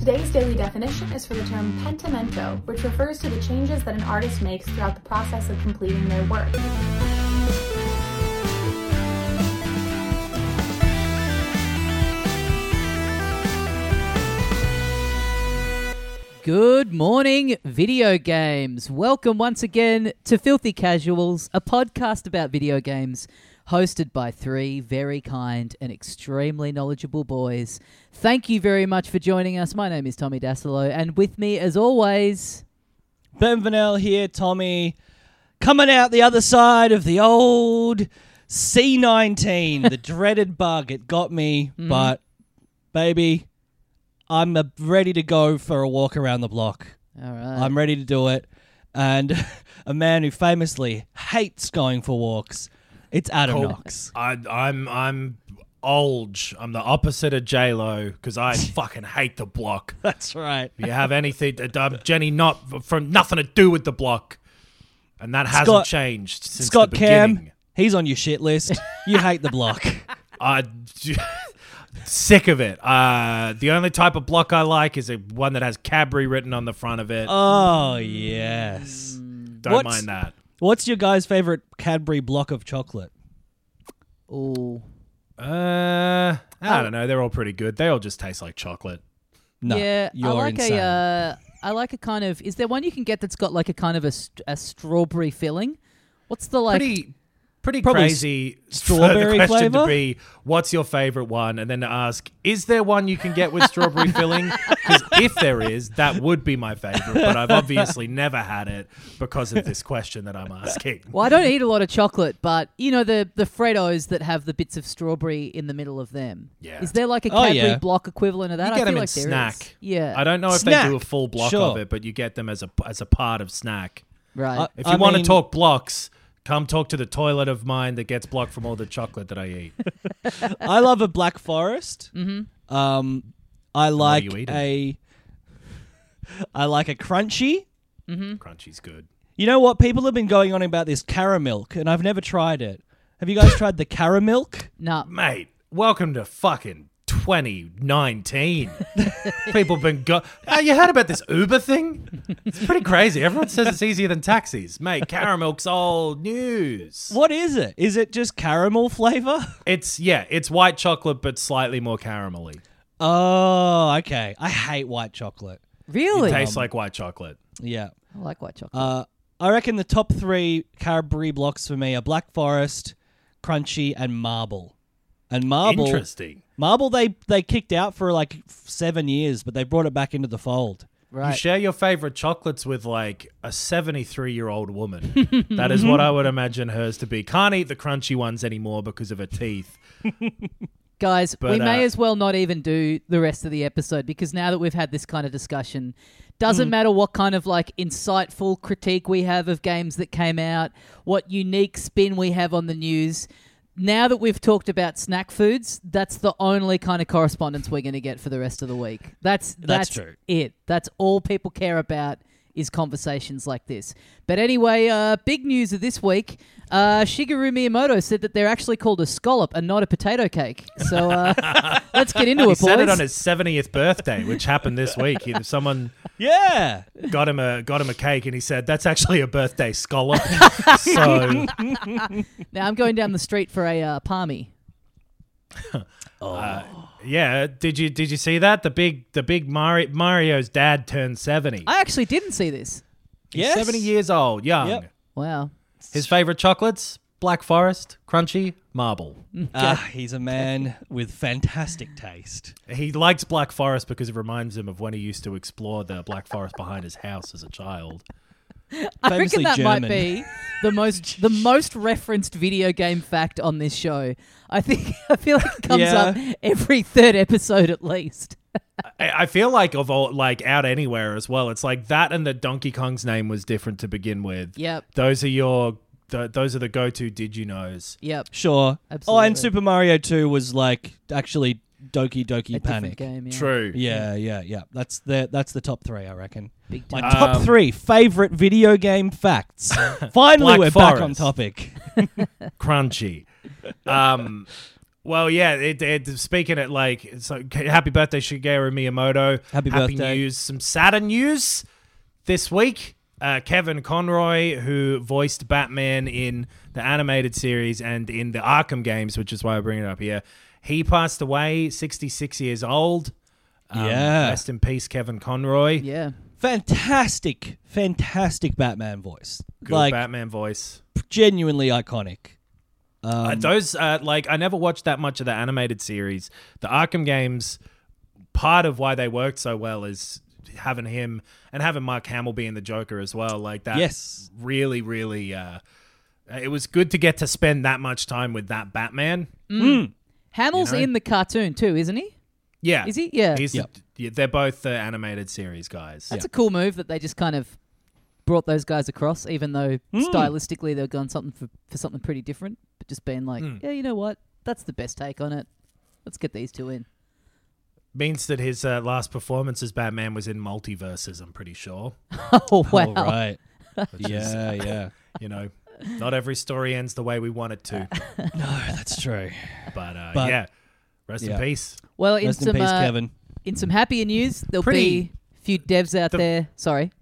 Today's daily definition is for the term pentimento, which refers to the changes that an artist makes throughout the process of completing their work. Good morning, video games. Welcome once again to Filthy Casuals, a podcast about video games hosted by three very kind and extremely knowledgeable boys. Thank you very much for joining us. My name is Tommy Dassalo, and with me, as always, Ben Vernel here, Tommy, coming out the other side of the old C19, the dreaded bug. It got me, but baby, I'm uh, ready to go for a walk around the block. all right. I'm ready to do it. And a man who famously hates going for walks, it's Adam Cool. Knox. I, I'm I'm old. I'm the opposite of J Lo because I fucking hate the block. That's right. If you have anything, um, Jenny, not from nothing to do with the block, and that hasn't Scott- changed since Scott the Cam, beginning. he's on your shit list. You hate the block. I sick of it. Uh, the only type of block I like is a one that has Cadbury written on the front of it. Oh, yes. Don't what's- mind that. What's your guy's favorite Cadbury block of chocolate? Ooh. Uh, I don't know. They're all pretty good. They all just taste like chocolate. No, yeah, you're I like insane. a. Uh, I like a kind of. Is there one you can get that's got like a kind of a, a strawberry filling? What's the like? pretty pretty Probably crazy s- for strawberry the question flavour? to be what's your favorite one and then to ask is there one you can get with strawberry filling because if there is that would be my favorite but i've obviously never had it because of this question that i'm asking Well, I don't eat a lot of chocolate, but you know the the Freddos that have the bits of strawberry in the middle of them. Yeah. Is there like a Oh, Cadbury yeah. block equivalent of that? you I get feel them in like there is. snack Yeah. i don't know if they do a full block sure. of it but you get them as a as a part of snack Right. Uh, if I you want to talk blocks come talk to the toilet of mine that gets blocked from all the chocolate that i eat I love a Black Forest. Mm-hmm. Um, I like you eating? a. I like a crunchy. crunchy's good You know what? People have been going on about this caramilk, and I've never tried it. Have you guys tried the caramilk? nah. Mate, welcome to fucking 2019. People have been go. Oh, you heard about this Uber thing? It's pretty crazy. Everyone says it's easier than taxis. Mate, caramilk's old news. What is it? Is it just caramel flavor? It's yeah, it's white chocolate but slightly more caramelly. Oh, okay. I hate white chocolate. Really? It tastes like white chocolate. Yeah. I like white chocolate. Uh, I reckon the top three Cadbury blocks for me are Black Forest, Crunchy, and Marble. And Marble, Interesting. Marble, they they kicked out for like seven years, but they brought it back into the fold. You share your favorite chocolates with like a 73 year old woman. that is what I would imagine hers to be. Can't eat the crunchy ones anymore because of her teeth. Guys, we But, may uh, as well not even do the rest of the episode because now that we've had this kind of discussion, doesn't Hmm. matter what kind of like insightful critique we have of games that came out, what unique spin we have on the news. Now that we've talked about snack foods, that's the only kind of correspondence we're going to get for the rest of the week. That's that's, That's true. it. That's all people care about is conversations like this. But anyway, uh, big news of this week. Uh, Shigeru Miyamoto said that they're actually called a scallop and not a potato cake. So uh, let's get into He it, boys. said it on his 70th birthday, which happened this week. He, someone Yeah. got him a got him a cake, and he said that's actually a birthday scallop. so now I'm going down the street for a uh, palmy. Yeah, did you did you see that the big the big Mario, Mario's dad turned seventy. I actually didn't see this. He's Yes. seventy years old, young. Yep. Wow. His favorite chocolates: Black Forest, Crunchy, Marble. Ah, he's a man with fantastic taste. He likes Black Forest because it reminds him of when he used to explore the Black Forest behind his house as a child. I Famously reckon that might be the most the most referenced video game fact on this show. I think I feel like it comes Yeah. up every third episode at least. I I feel like of all like out anywhere as well. It's like that and the Donkey Kong's name was different to begin with. Yep. Those are your th- those are the go-to did you knows. Yep. Sure. Absolutely. Oh, and Super Mario 2 was like actually Doki Doki A different Panic. game. Yeah. True. Yeah, yeah, yeah. That's the that's the top three, I reckon. Big My time. top Um, three favorite video game facts. Finally, Black we're back on Forest. topic. Crunchy. Um well, yeah, it, it, speaking it like so happy birthday Shigeru Miyamoto. Happy birthday. news. Some Saturn news this week. Uh, Kevin Conroy, who voiced Batman in the animated series and in the Arkham games, which is why I bring it up here, he passed away, 66 years old. Um, Yeah. Rest in peace, Kevin Conroy. Yeah. fantastic, fantastic Batman voice. Good like Batman voice. genuinely iconic. Uh, Um, those, uh, like, I never watched that much of the animated series. The Arkham games, part of why they worked so well is having him and having Mark Hamill being the Joker as well. Like that. Yes. Really, really. Uh, it was good to get to spend that much time with that Batman. Hamill's You know? in the cartoon too, isn't he? Yeah. Is he? Yeah. He's Yep. yeah, they're both the animated series guys. That's a cool move that they just kind of brought those guys across, even though Hmm. stylistically they're going something for, for something pretty different. But just being like, Mm. yeah, you know what? That's the best take on it. Let's get these two in. Means that his uh, last performance as Batman was in multiverses. I'm pretty sure. Oh wow! All right. yeah, yeah. You know, not every story ends the way we want it to. No, that's true. But, uh, But- yeah, rest Yeah. in peace. Well, in Rest in some peace, uh, Kevin. in some happier news, there'll Pretty- be a few devs out the- there. Sorry.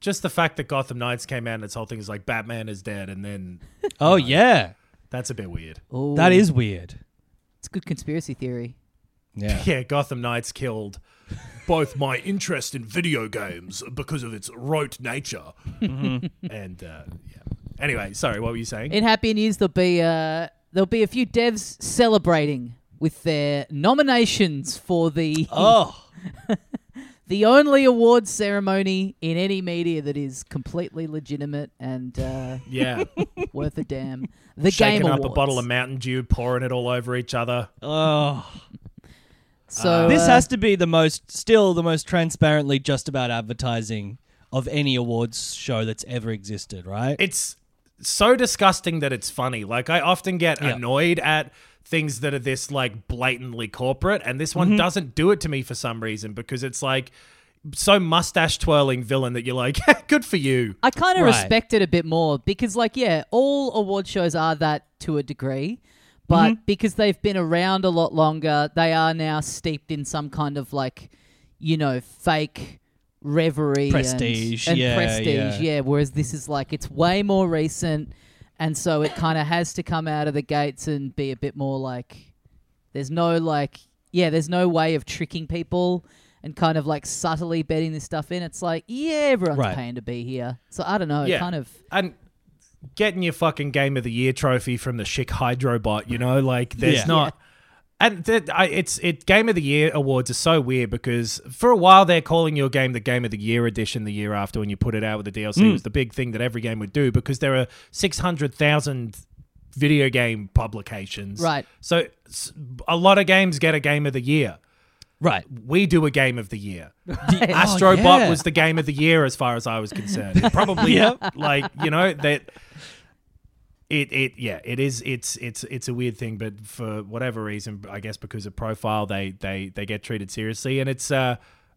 Just the fact that Gotham Knights came out and its whole thing is like Batman is dead, and then Oh yeah, that's a bit weird. Oh, that is weird. it's a good conspiracy theory. Yeah. Yeah, Gotham Knights killed both my interest in video games because of its rote nature, Mm-hmm. and uh, yeah. Anyway, sorry, what were you saying? In happy news, there'll be uh, there'll be a few devs celebrating with their nominations for the Oh, the only awards ceremony in any media that is completely legitimate and uh, yeah, worth a damn. The shaking Game up Awards. a bottle of Mountain Dew, pouring it all over each other. oh. So this uh, has to be the most, still the most transparently just about advertising of any awards show that's ever existed, right? It's so disgusting that it's funny. Like I often get Yeah. annoyed at things that are this like blatantly corporate, and this Mm-hmm. one doesn't do it to me for some reason because it's like so mustache twirling villain that you're like, good for you. I kind of Right. respect it a bit more because, like, yeah, all award shows are that to a degree, but Mm-hmm. because they've been around a lot longer, they are now steeped in some kind of like, you know, fake reverie, and- Prestige, and, yeah, prestige, yeah. Whereas this is like it's way more recent, and so it kind of has to come out of the gates and be a bit more like, there's no like, yeah, there's no way of tricking people. And kind of like subtly betting this stuff in. It's like, yeah, everyone's Right. paying to be here. So I don't know. Yeah. Kind of. And getting your fucking game of the year trophy from the Schick Hydrobot, you know, like there's Yeah. not. And th- I, it's it game of the year awards are so weird because for a while they're calling your game the game of the year edition the year after when you put it out with the DLC Mm. was the big thing that every game would do because there are six hundred thousand video game publications. Right. So a lot of games get a game of the year. right. We do a game of the year. Oh, Astrobot yeah. was the game of the year as far as I was concerned. Probably yeah. like, you know, that it it yeah, it is it's it's it's a weird thing, but for whatever reason, I guess because of profile they they they get treated seriously and it's uh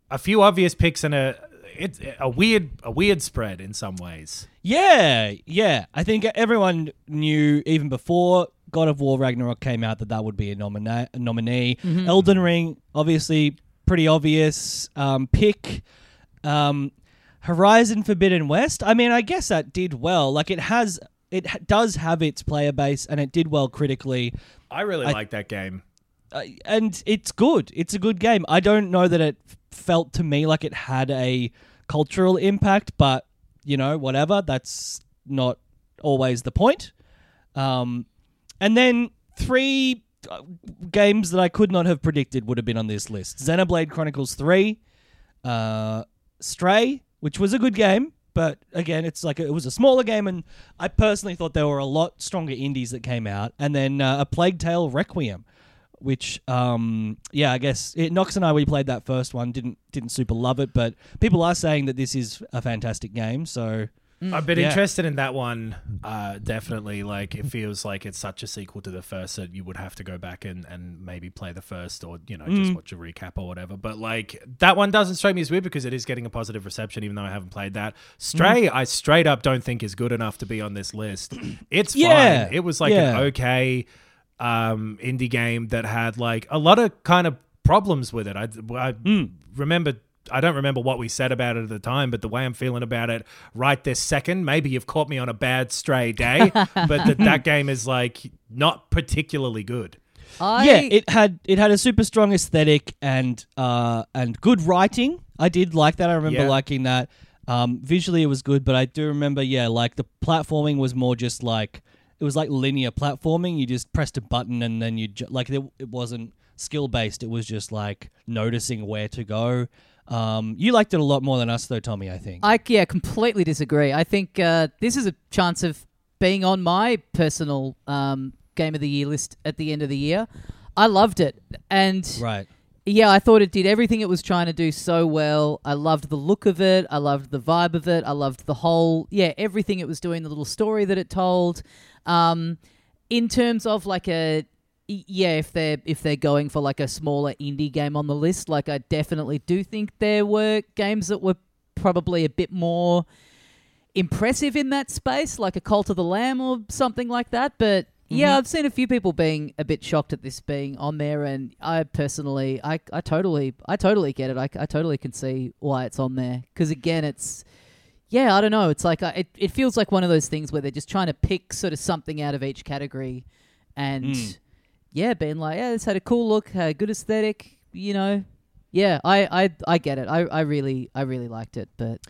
a few obvious picks and a it's a weird a weird spread in some ways. Yeah, yeah. I think everyone knew even before God of War Ragnarok came out that that would be a, nomina- a nominee. Elden Ring, obviously, pretty obvious um, pick. Um, Horizon Forbidden West. I mean, I guess that did well. Like it has, it does have its player base, and it did well critically. I really I- like that game. uh, and it's good. It's a good game. I don't know that it felt to me like it had a cultural impact, but you know, whatever. That's not always the point. Um, and then three uh, games that I could not have predicted would have been on this list: Xenoblade Chronicles Three, uh, Stray, which was a good game. But again, it's like it was a smaller game, and I personally thought there were a lot stronger indies that came out, and then uh, a Plague Tale Requiem, which um yeah, I guess it, Knox and I we played that first one, didn't didn't super love it, but people are saying that this is a fantastic game, so I've been Yeah. interested in that one. Uh, definitely, like it feels like it's such a sequel to the first that you would have to go back and, and maybe play the first, or you know, just watch a recap or whatever. But like that one doesn't strike me as weird because it is getting a positive reception, even though I haven't played that. Stray, I straight up don't think is good enough to be on this list. It's Yeah. fine. It was like Yeah. an okay um, indie game that had like a lot of kind of problems with it. I, I remember. I don't remember what we said about it at the time, but the way I'm feeling about it right this second, maybe you've caught me on a bad stray day, but that that game is like not particularly good. I, yeah, it had it had a super strong aesthetic and uh and good writing. I did like that. I remember Yeah. liking that. Um, visually, it was good, but I do remember, yeah, like the platforming was more just like it was like linear platforming. You just pressed a button and then you ju- like it, it wasn't skill based. It was just like noticing where to go. Um, you liked it a lot more than us, though, Tommy. I think. I yeah, completely disagree. I think uh, this is a chance of being on my personal um, game of the year list at the end of the year. I loved it, and right. yeah, I thought it did everything it was trying to do so well. I loved the look of it. I loved the vibe of it. I loved the whole yeah everything it was doing. The little story that it told. Um, in terms of like a yeah, if they're if they're going for like a smaller indie game on the list, like I definitely do think there were games that were probably a bit more impressive in that space, like a Cult of the Lamb or something like that. But yeah, I've seen a few people being a bit shocked at this being on there, and I personally, I, I totally, I totally get it. I, I totally can see why it's on there because again, it's yeah, I don't know. It's like it, it feels like one of those things where they're just trying to pick sort of something out of each category, and Mm. Yeah, yeah, being like, yeah, this had a cool look, had a good aesthetic, you know. Yeah, I, I, I get it. I, I really, I really liked it, but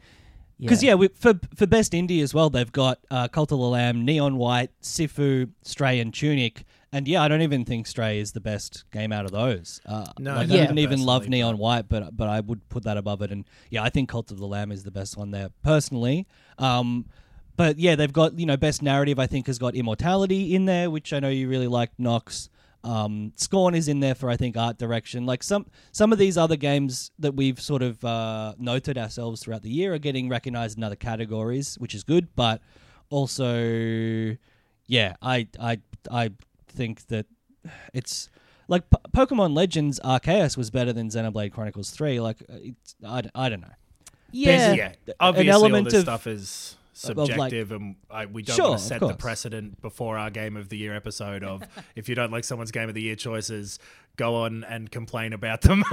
Because yeah, we, for for best indie as well, they've got uh, Cult of the Lamb, Neon White, Sifu, Stray, and Tunic. And yeah, I don't even think Stray is the best game out of those. Uh, No, like, Yeah. I didn't even love Neon White, but but I would put that above it. And yeah, I think Cult of the Lamb is the best one there personally. Um, but yeah, they've got you know best narrative. I think has got Immortality in there, which I know you really like, Knox. Um, Scorn is in there for I think art direction. Like some some of these other games that we've sort of uh, noted ourselves throughout the year are getting recognized in other categories, which is good. But also, yeah, I I I think that it's like P- Pokemon Legends Arceus was better than Xenoblade Chronicles Three. Like it's, I, d- I don't know. yeah, yeah, obviously element all this of- stuff is of, like- subjective, and I, we don't Sure, want to set the precedent before our game of the year episode of if you don't like someone's game of the year choices, go on and complain about them.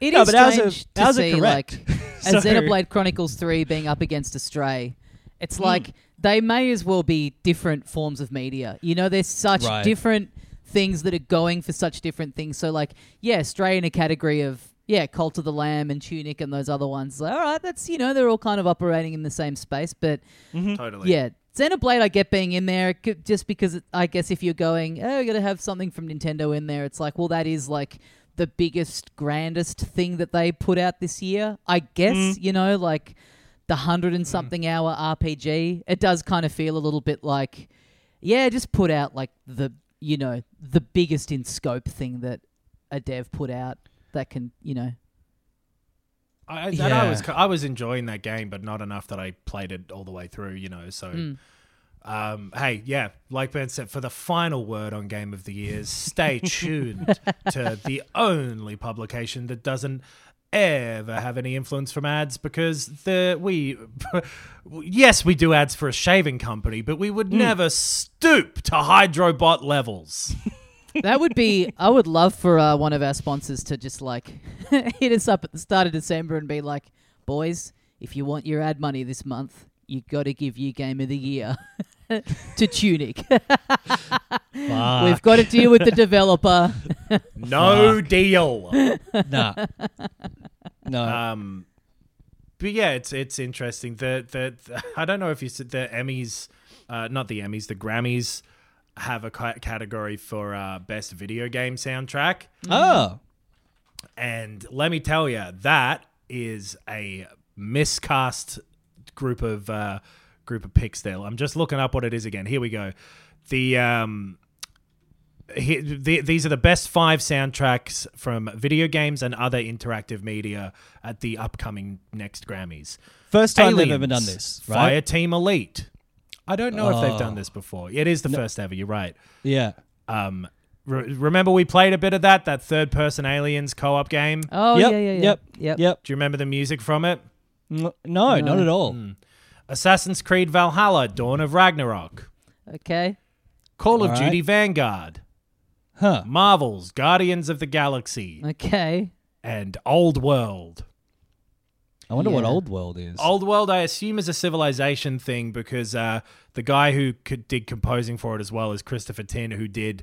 It is No, but ours are- strange to see correct. like So- a Xenoblade Chronicles Three being up against a Stray. Hmm. It's like they may as well be different forms of media. You know, there's such Right. different things that are going for such different things. So like, yeah, Stray in a category of yeah, Cult of the Lamb and Tunic and those other ones. Like, all right, that's you know they're all kind of operating in the same space, but mm-hmm. totally. yeah, Xenoblade I get being in there just because it, I guess if you're going, oh, you're gonna have something from Nintendo in there, it's like, well, that is like the biggest, grandest thing that they put out this year. I guess mm-hmm. you know, like the hundred and mm-hmm. something hour RPG. It does kind of feel a little bit like, yeah, just put out like the you know the biggest in scope thing that a dev put out that can you know I, and I was I was enjoying that game, but not enough that I played it all the way through. You know, so. Hmm. Um, hey, yeah, like Ben said, for the final word on Game of the Year, stay tuned to the only publication that doesn't ever have any influence from ads because the we yes we do ads for a shaving company but we would never stoop to hydrobot levels That would be. I would love for uh, one of our sponsors to just like hit us up at the start of December and be like, "Boys, if you want your ad money this month, you got to give you Game of the Year to Tunic. We've got to deal with the developer. no deal nah. No. Um, but yeah, it's it's interesting. The the I don't know if you said the Emmys, uh, not the Emmys, the Grammys have a category for uh, best video game soundtrack, oh. and let me tell you, that is a miscast group of uh, group of picks there. I'm just looking up what it is again. Here we go. The um, he, the, these are the best five soundtracks from video games and other interactive media at the upcoming next Grammys. First time they've ever done this, Fire? Team Elite. I don't know if they've Oh. done this before. It is the first ever. You're right. Yeah. Um, re- remember we played a bit of that that third person aliens co-op game. Oh Yep, yeah, yeah, yeah. yep, yep. Yep. Do you remember the music from it? N- No, not at all. Assassin's Creed Valhalla: Dawn of Ragnarok, Okay. Call of All Duty. Vanguard, Huh. Marvel's Guardians of the Galaxy, Okay. and Old World. I wonder what Old World is. Old World, I assume, is a civilization thing because uh, the guy who could, did composing for it as well is Christopher Tin, who did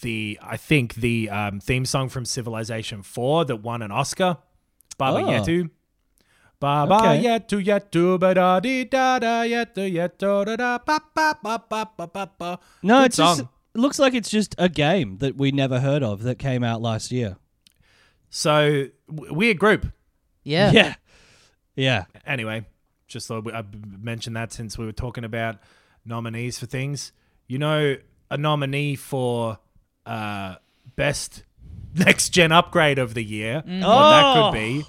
the, I think, the um, theme song from Civilization 4 that won an Oscar. Baba Oh. Yetu. Baba Okay. Yetu Yetu ba da di da da yetu yetu da da ba ba ba ba ba ba ba. no, Good it's just, it looks like it's just a game that we never heard of that came out last year. So w- weird group. Yeah. Yeah. Yeah. Anyway, just thought we- I mentioned that since we were talking about nominees for things. You know, a nominee for uh, best next gen upgrade of the year. That Oh. could be.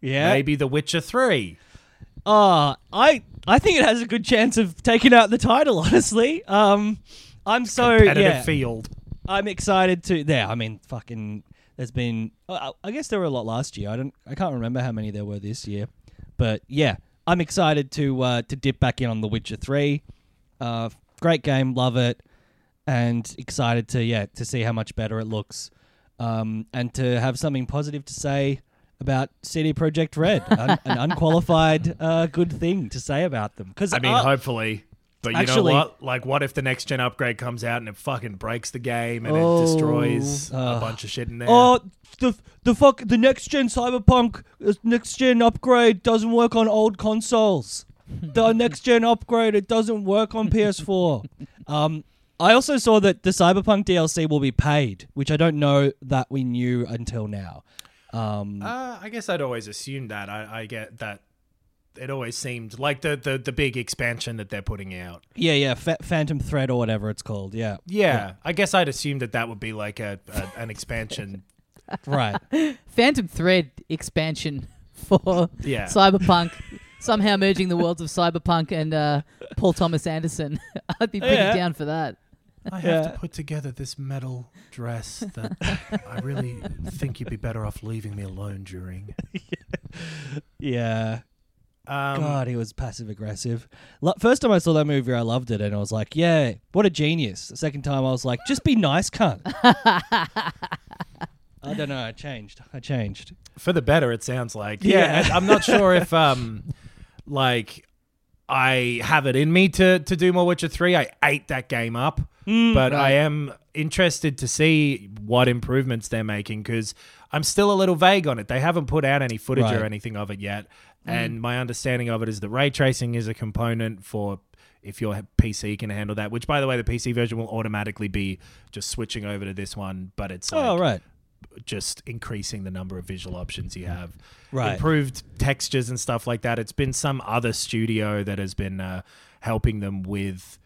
Yeah. Maybe The Witcher Three. Uh, I I think it has a good chance of taking out the title. Honestly, um, I'm so yeah. field. I'm excited to. There, I mean, fucking. There's been. I guess there were a lot last year. I don't. I can't remember how many there were this year, but yeah, I'm excited to uh, to dip back in on The Witcher Three. Uh, great game, love it, and excited to yeah to see how much better it looks, um, and to have something positive to say about CD Projekt Red, an, an unqualified uh, good thing to say about them. Because I mean, hopefully. But you Actually- know what? Like, what if the next gen upgrade comes out and it fucking breaks the game and Oh. it destroys a bunch of shit in there? Oh, the the fuck the next gen Cyberpunk uh, next gen upgrade doesn't work on old consoles. the next gen upgrade it doesn't work on PS4. um, I also saw that the Cyberpunk DLC will be paid, which I don't know that we knew until now. Um, Uh, I guess I'd always assumed that. I, I get that. It always seemed like the, the, the big expansion that they're putting out. yeah, yeah, Fa- Phantom Thread or whatever it's called. Yeah, Yeah, I guess I'd assume that that would be like a, a an expansion. right. Phantom Thread expansion for Yeah. Cyberpunk. Somehow merging the worlds of Cyberpunk and uh, Paul Thomas Anderson. I'd be pretty Yeah. down for that. I have Yeah. to put together this metal dress that I really think you'd be better off leaving me alone during. Yeah. Um, God, he was passive aggressive. Lo- First time I saw that movie, I loved it, and I was like, "Yeah, what a genius." The second time, I was like, "Just be nice, cunt." I don't know. I changed. I changed. for the better, it sounds like. Yeah. Yeah, I'm not sure if um, like I have it in me to to do more Witcher Three. I ate that game up, but I am interested to see what improvements they're making because I'm still a little vague on it. They haven't put out any footage Right. or anything of it yet, and my understanding of it is that ray tracing is a component for. If your PC can handle that, which by the way, the PC version will automatically be just switching over to this one, but it's like oh, right. just increasing the number of visual options you have. Right. Improved textures and stuff like that. It's been some other studio that has been uh, helping them with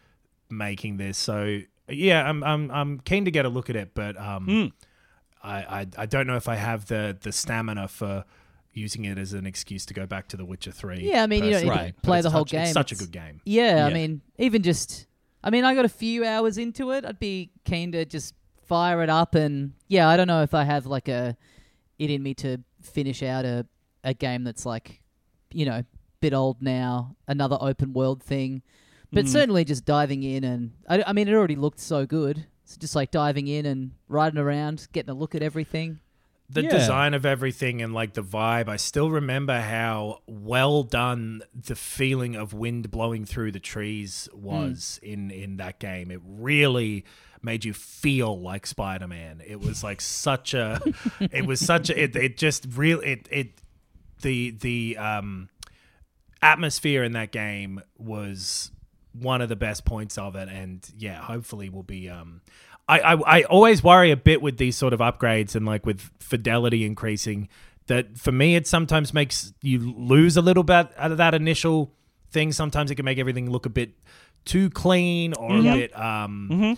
making this. So yeah, I'm I'm I'm keen to get a look at it, but um, Hmm. I, I I don't know if I have the the stamina for using it as an excuse to go back to The Witcher Three. Yeah, I mean, you don't need to personally. Play the whole such- It's game. such a good game. Yeah, I Yeah. mean, even just, I mean, I got a few hours into it. I'd be keen to just fire it up, and yeah, I don't know if I have like a it in me to finish out a a game that's like, you know, bit old now, another open world thing, but Mhm. certainly just diving in and I, I mean, it already looked so good. It's just like diving in and riding around, getting a look at everything. The Yeah. design of everything and like the vibe i still remember how well done the feeling of wind blowing through the trees was in in that game. It really made you feel like spider-man. It was like such a it was such a it, it just real it it the the um atmosphere in that game was one of the best points of it. And yeah hopefully will be um I, I i always worry a bit with these sort of upgrades and like with fidelity increasing that for me it sometimes makes you lose a little bit out of that initial thing. Sometimes it can make everything look a bit too clean or a bit um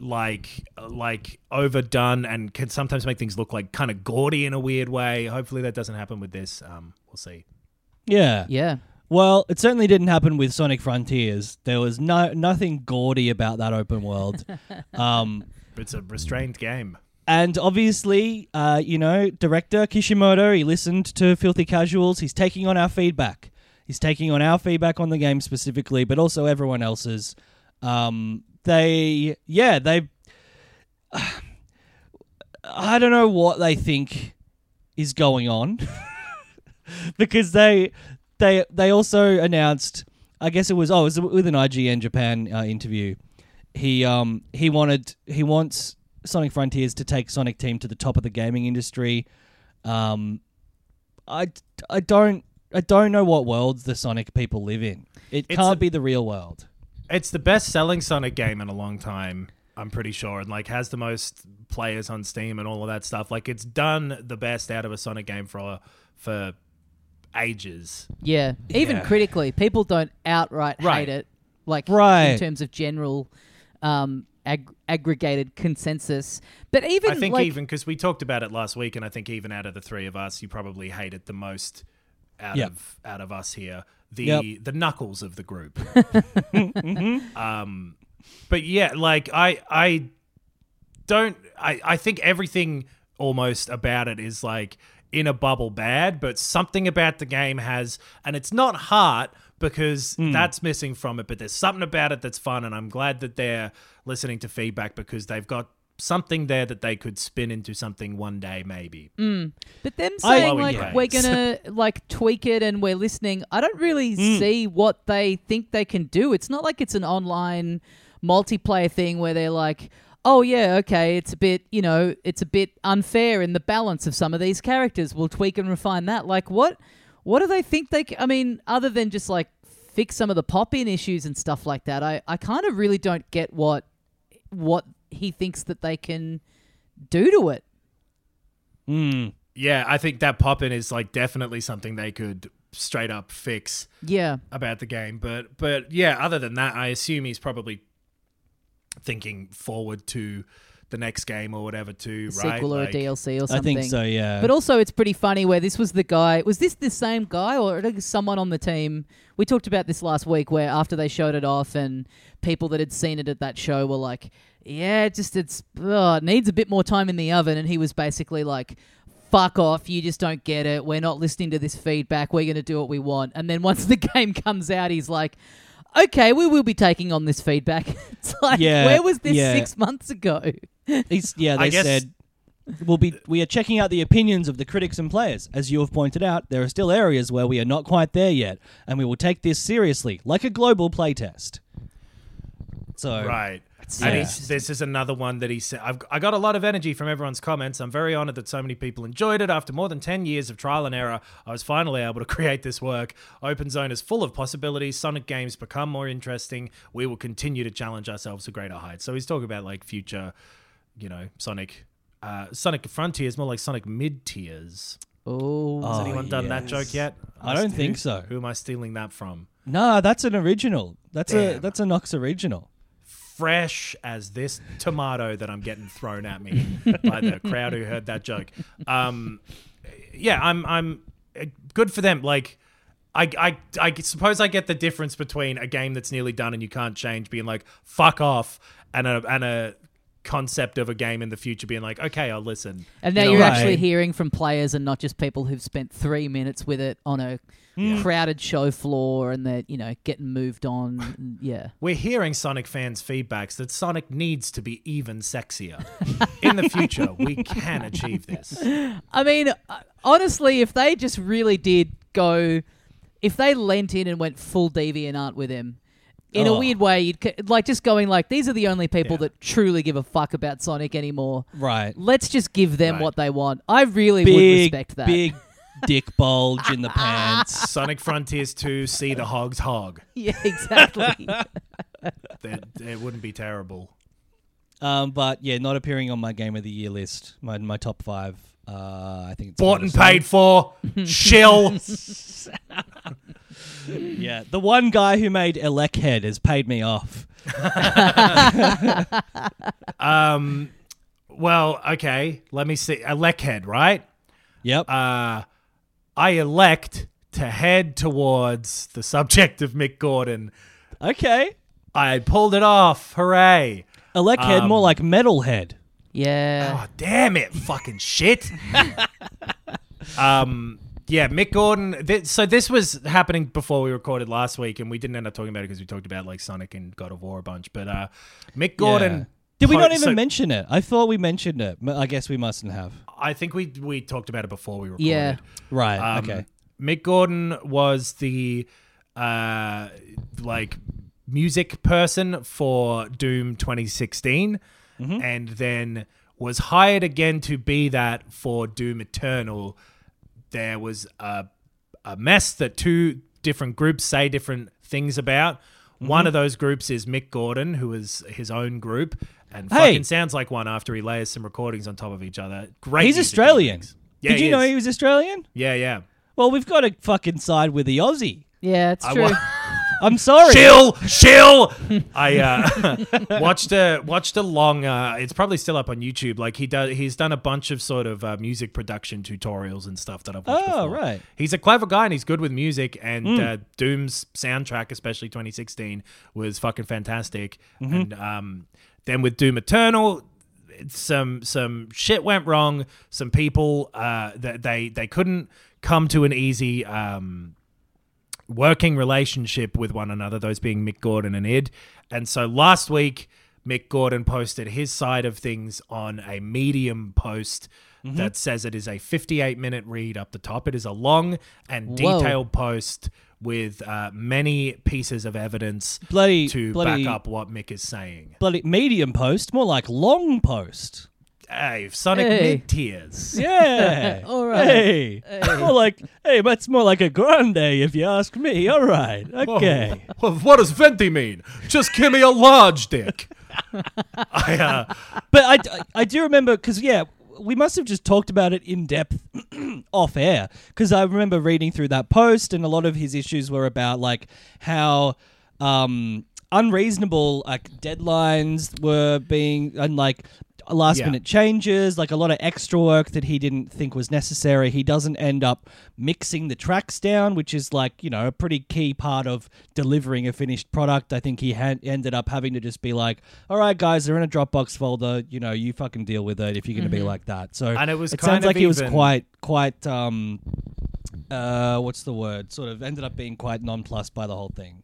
like like overdone and can sometimes make things look like kind of gaudy in a weird way. Hopefully that doesn't happen with this. Um, we'll see. Yeah. Yeah. Well, it certainly didn't happen with Sonic Frontiers. There was no nothing gaudy about that open world. um, It's a restrained game. and obviously, uh, you know, director Kishimoto, he listened to Filthy Casuals. He's taking on our feedback. He's taking on our feedback on the game specifically, but also everyone else's. Um, they, yeah, they. I don't know what they think is going on because they they they also announced I guess it was oh it was with an IGN Japan uh, interview. He um he wanted he wants Sonic Frontiers to take Sonic Team to the top of the gaming industry. Um I, I don't I don't know what worlds the Sonic people live in. It It's can't a- be the real world. It's the best selling Sonic game in a long time, I'm pretty sure, and like has the most players on Steam and all of that stuff. Like it's done the best out of a Sonic game for for ages. Yeah. Even Yeah. critically, people don't outright Right. hate it. Like Right. in terms of general um, ag- aggregated consensus. But even I think like, even because we talked about it last week, and I think even out of the three of us, you probably hate it the most out Yep. of out of us here. The Yep. the knuckles of the group. um, but yeah, like I I don't I I think everything almost about it is like in a bubble bad, but something about the game has, and it's not heart because that's missing from it. But there's something about it that's fun, and I'm glad that they're listening to feedback because they've got something there that they could spin into something one day, maybe. But them saying Glowing like we're gonna like tweak it and we're listening, I don't really Mm. see what they think they can do. It's not like it's an online multiplayer thing where they're like, "Oh yeah, okay, it's a bit, you know, it's a bit unfair in the balance of some of these characters. We'll tweak and refine that." Like what what do they think they c- I mean, other than just like fix some of the pop-in issues and stuff like that. I I kind of really don't get what what he thinks that they can do to it. Mm. Yeah, I think that pop in is like definitely something they could straight up fix Yeah. about the game. But but yeah, other than that, I assume he's probably thinking forward to the next game or whatever too, right? sequel or Like- a DLC or something. I something. think so yeah But also, it's pretty funny where this was the guy. Was this the same guy or someone on the team? We talked about this last week, where after they showed it off, and people that had seen it at that show were like, "Yeah, it just it's oh, it needs a bit more time in the oven." And he was basically like, "Fuck off! You just don't get it. We're not listening to this feedback. We're going to do what we want." And then once the game comes out, he's like. Okay, we will be taking on this feedback. It's like, Yeah, where was this yeah. six months ago? He's, yeah, I they guess- said we'll be we are checking out the opinions of the critics and players. As you have pointed out, there are still areas where we are not quite there yet, and we will take this seriously, like a global playtest. So Right. Yeah. And he's, this is another one that he said. I've, I got a lot of energy from everyone's comments. I'm very honored that so many people enjoyed it. After more than 10 years of trial and error, I was finally able to create this work. Open Zone is full of possibilities. Sonic games become more interesting. We will continue to challenge ourselves to greater heights. So he's talking about like future, you know, Sonic. Uh, Sonic Frontiers, more like Sonic mid tiers. Oh, Has anyone done that joke yet? I don't Who- think so. Who am I stealing that from? nah, that's an original. That's a that's a Knox original. Fresh as this tomato that I'm getting thrown at me by the crowd who heard that joke. Um, yeah, I'm I'm uh, good for them. Like. I, I, I suppose I get the difference between a game that's nearly done and you can't change being like fuck off and a and a concept of a game in the future being like okay I'll listen And now You know, you're like- actually hearing from players and not just people who've spent three minutes with it on a crowded show floor and they're, you know, getting moved on. yeah. We're hearing Sonic fans' feedbacks that Sonic needs to be even sexier. in the future, we can achieve this. I mean, uh, honestly, if they just really did go, if they lent in and went full deviant art with him, in a Oh. weird way, you'd like just going like, these are the only people Yeah. that truly give a fuck about Sonic anymore. Right. Let's just give them Right. what they want. I really would Big respect that. big dick bulge in the pants. Sonic Frontiers 2, see the hogs hog. Yeah, exactly. That it wouldn't be terrible. Um, but yeah, not appearing on my game of the year list. My my top five. Uh, I think it's Bought and paid for. Shill. Yeah, the one guy who made Elechead has paid me off. Um, well, okay. Let me see. Elect head, right? Yep. Uh, I elect to head towards the subject of Mick Gordon. okay. I pulled it off. Hooray! Elechead, Um, more like Metalhead. Yeah. Oh, damn it! Fucking shit. um. Yeah, Mick Gordon. Th- so this was happening before we recorded last week, and we didn't end up talking about it because we talked about like Sonic and God of War a bunch. But uh, Mick Gordon. Yeah. Did we not even so- mention it? I thought we mentioned it. but I guess we mustn't have. I think we we talked about it before we recorded. Yeah. Right. Um, okay. Mick Gordon was the uh like music person for Doom 2016 Mm-hmm. and then was hired again to be that for Doom Eternal. There was a a mess that two different groups say different things about. Mm-hmm. One of those groups is Mick Gordon, who is his own group, and Hey. fucking sounds like one after he layers some recordings on top of each other. Great. He's music Australian. Yeah, Did you he know is. he was Australian? Yeah, yeah. Well, we've got to fucking side with the Aussie. Yeah, it's I true. wa- I'm sorry. Chill, chill. I uh, watched a watched a long. Uh, it's probably still up on YouTube. Like he does, he's done a bunch of sort of uh, music production tutorials and stuff that I've watched. Oh, before. right. He's a clever guy and he's good with music. And uh, Doom's soundtrack, especially 2016, was fucking fantastic. And um, then with Doom Eternal. Some some shit went wrong. Some people uh, that they they couldn't come to an easy um, working relationship with one another, those being Mick Gordon and Id. And so last week, Mick Gordon posted his side of things on a Medium post Mm-hmm. that says it is a 58 minute read up the top. It is a long and Whoa. detailed post with uh, many pieces of evidence Bloody- to bloody- back up what Mick is saying. Bloody medium post, more like long post. Hey, Sonic Hey. mid tiers. Yeah. All right. Hey. More like, hey, that's more like a grande if you ask me. All right. Okay. Well, what does venti mean? Just give me a large dick. I, uh, But I, I do remember because yeah, we must have just talked about it in depth off air because I remember reading through that post and a lot of his issues were about like how um, unreasonable like deadlines were being and like last Yeah. minute changes, like a lot of extra work that he didn't think was necessary. He doesn't end up mixing the tracks down, which is like, you know, a pretty key part of delivering a finished product. I think he had ended up having to just be like, all right, guys, they're in a Dropbox folder. You know, you fucking deal with it if you're going to be like that. So And it was it kind sounds of like he was quite, quite, um, uh, what's the word? Sort of ended up being quite nonplussed by the whole thing.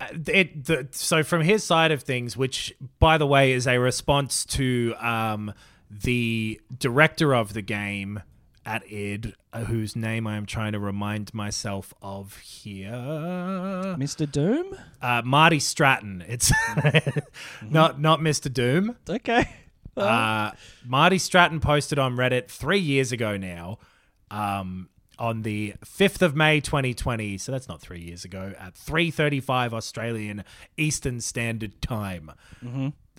It the, so from his side of things which by the way is a response to um the director of the game at id uh, whose name i am trying to remind myself of here Mr. Doom? uh marty stratton it's not not mr doom Okay. uh, Marty Stratton posted on Reddit three years ago now, um, on the fifth of May, 2020. So that's not three years ago. At 3:35 Australian Eastern Standard Time.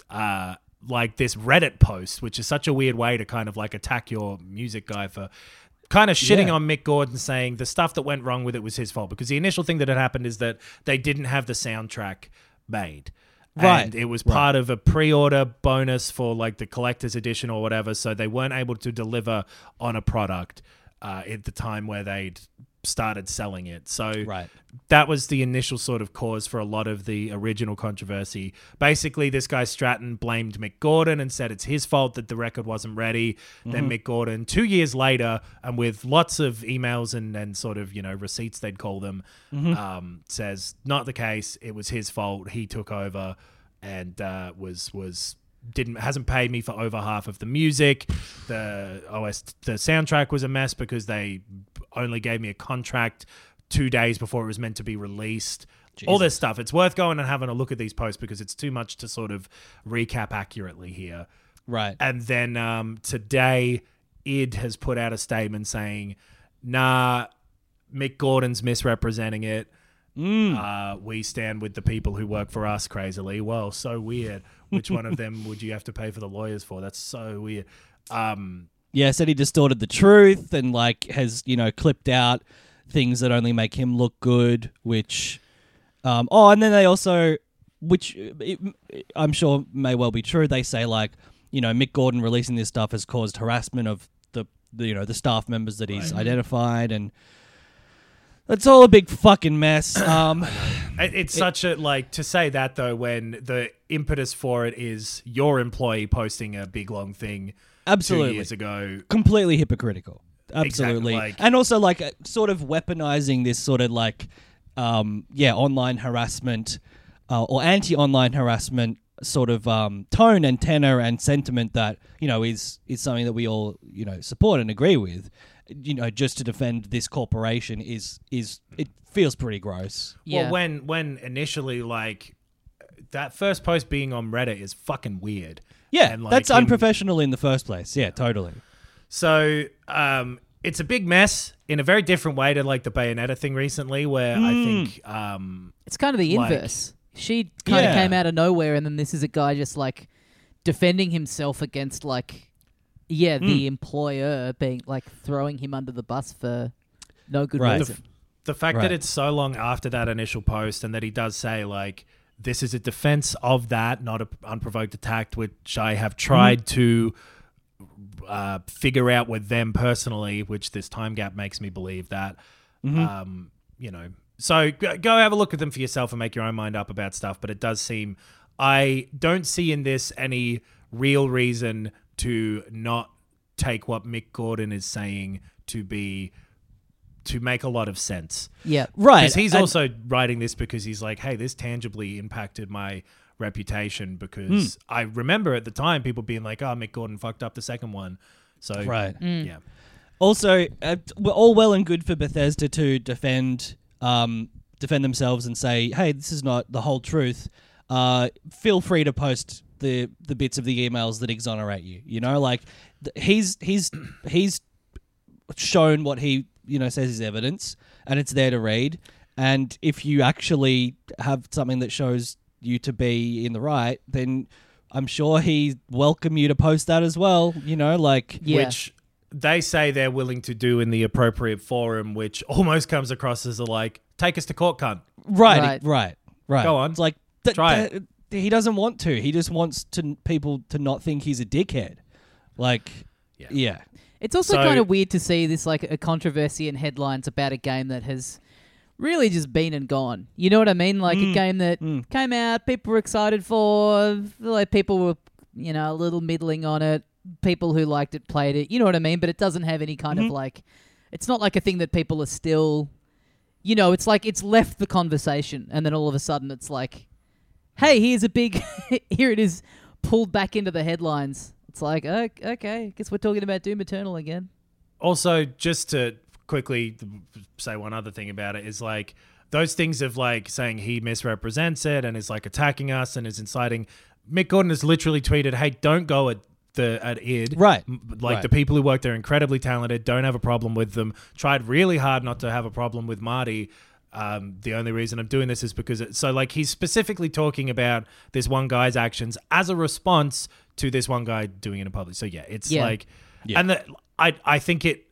Uh, like this Reddit post, which is such a weird way to kind of like attack your music guy for kind of shitting Yeah. on Mick Gordon, saying the stuff that went wrong with it was his fault because the initial thing that had happened is that they didn't have the soundtrack made. Right. And it was part of a pre-order bonus for like the collector's edition or whatever, so they weren't able to deliver on a product uh, at the time where they'd started selling it. So Right. that was the initial sort of cause for a lot of the original controversy. Basically, this guy Stratton blamed Mick Gordon and said it's his fault that the record wasn't ready. Then Mick Gordon, two years later, and with lots of emails and, and sort of, you know, receipts, they'd call them, um, says, not the case. It was his fault. He took over and uh, was was didn't hasn't paid me for over half of the music. The OS the soundtrack was a mess because they only gave me a contract two days before it was meant to be released. All this stuff. It's worth going and having a look at these posts because it's too much to sort of recap accurately here. Right. And then um, today, id has put out a statement saying, "Nah, Mick Gordon's misrepresenting it. Uh, we stand with the people who work for us." Crazily, well, so weird. Which one of them would you have to pay for the lawyers for? That's so weird. Um, yeah, said he distorted the truth and like has you know clipped out things that only make him look good. Which, um, oh, and then they also, which it, I'm sure may well be true. They say like, you know, Mick Gordon releasing this stuff has caused harassment of the, the you know the staff members that he's identified, and it's all a big fucking mess. Um, It- It's such a like to say that though when the impetus for it is your employee posting a big long thing Absolutely. two years ago. completely hypocritical. Absolutely. like- and also like uh, sort of weaponizing this sort of like um yeah, online harassment uh, or anti-online harassment sort of um tone and tenor and sentiment that, you know, is is something that we all, you know, support and agree with. You know, just to defend this corporation is is it feels pretty gross. Yeah. Well, when when initially like that first post being on Reddit is fucking weird. Yeah, And, like, that's him- unprofessional in the first place. Yeah, totally. So um, it's a big mess in a very different way to like the Bayonetta thing recently, where I think um, It's kind of the Like- inverse. she kind of came out of nowhere, and then this is a guy just like defending himself against like, yeah, Hmm. the employer being like throwing him under the bus for no good Right. reason. the fact Right. that it's so long after that initial post and that he does say like this is a defense of that not an unprovoked attack which i have tried to uh, figure out with them personally which this time gap makes me believe that um, you know so go go have a look at them for yourself and make your own mind up about stuff but it does seem i don't see in this any real reason to not take what mick gordon is saying to be to make a lot of sense Yeah, Right. because he's and- also writing this because he's like, hey, this tangibly impacted my reputation because Hmm. I remember at the time people being like, oh, Mick Gordon fucked up the second one. So, Right. yeah. Also, uh, we're all well and good for Bethesda to defend um, defend themselves and say, "Hey, this is not the whole truth." Uh, feel free to post the the bits of the emails that exonerate you. You know, like th- he's he's he's shown what he you know says is evidence, and it's there to read. And if you actually have something that shows you to be in the right, then I'm sure he welcome you to post that as well. You know, like yeah. Which they say they're willing to do in the appropriate forum, which almost comes across as a like, take us to court, cunt. Right, Right. right, right. Go on. It's like th- Try th- He doesn't want to. He just wants to people to not think he's a dickhead. Like, Yeah. yeah, It's also So- kind of weird to see this like a controversy in headlines about a game that has really just been and gone. You know what I mean? Like Mm. a game that came out, people were excited for, like people were, you know, a little middling on it. People who liked it played it. You know what I mean? But it doesn't have any kind Mm-hmm. of like it's not like a thing that people are still you know, it's like it's left the conversation and then all of a sudden it's like hey, here's a big here it is pulled back into the headlines. It's like, "Oh, okay, guess we're talking about Doom Eternal again. also just to quickly say one other thing about it is like those things of like saying he misrepresents it and is like attacking us and is inciting mick gordon has literally tweeted hey don't go at the at id Right. Like Right. the people who work there are incredibly talented don't have a problem with them tried really hard not to have a problem with marty um, the only reason I'm doing this is because it, so like he's specifically talking about this one guy's actions as a response to this one guy doing it in public. So yeah, it's Yeah. like, Yeah. and the, I I think it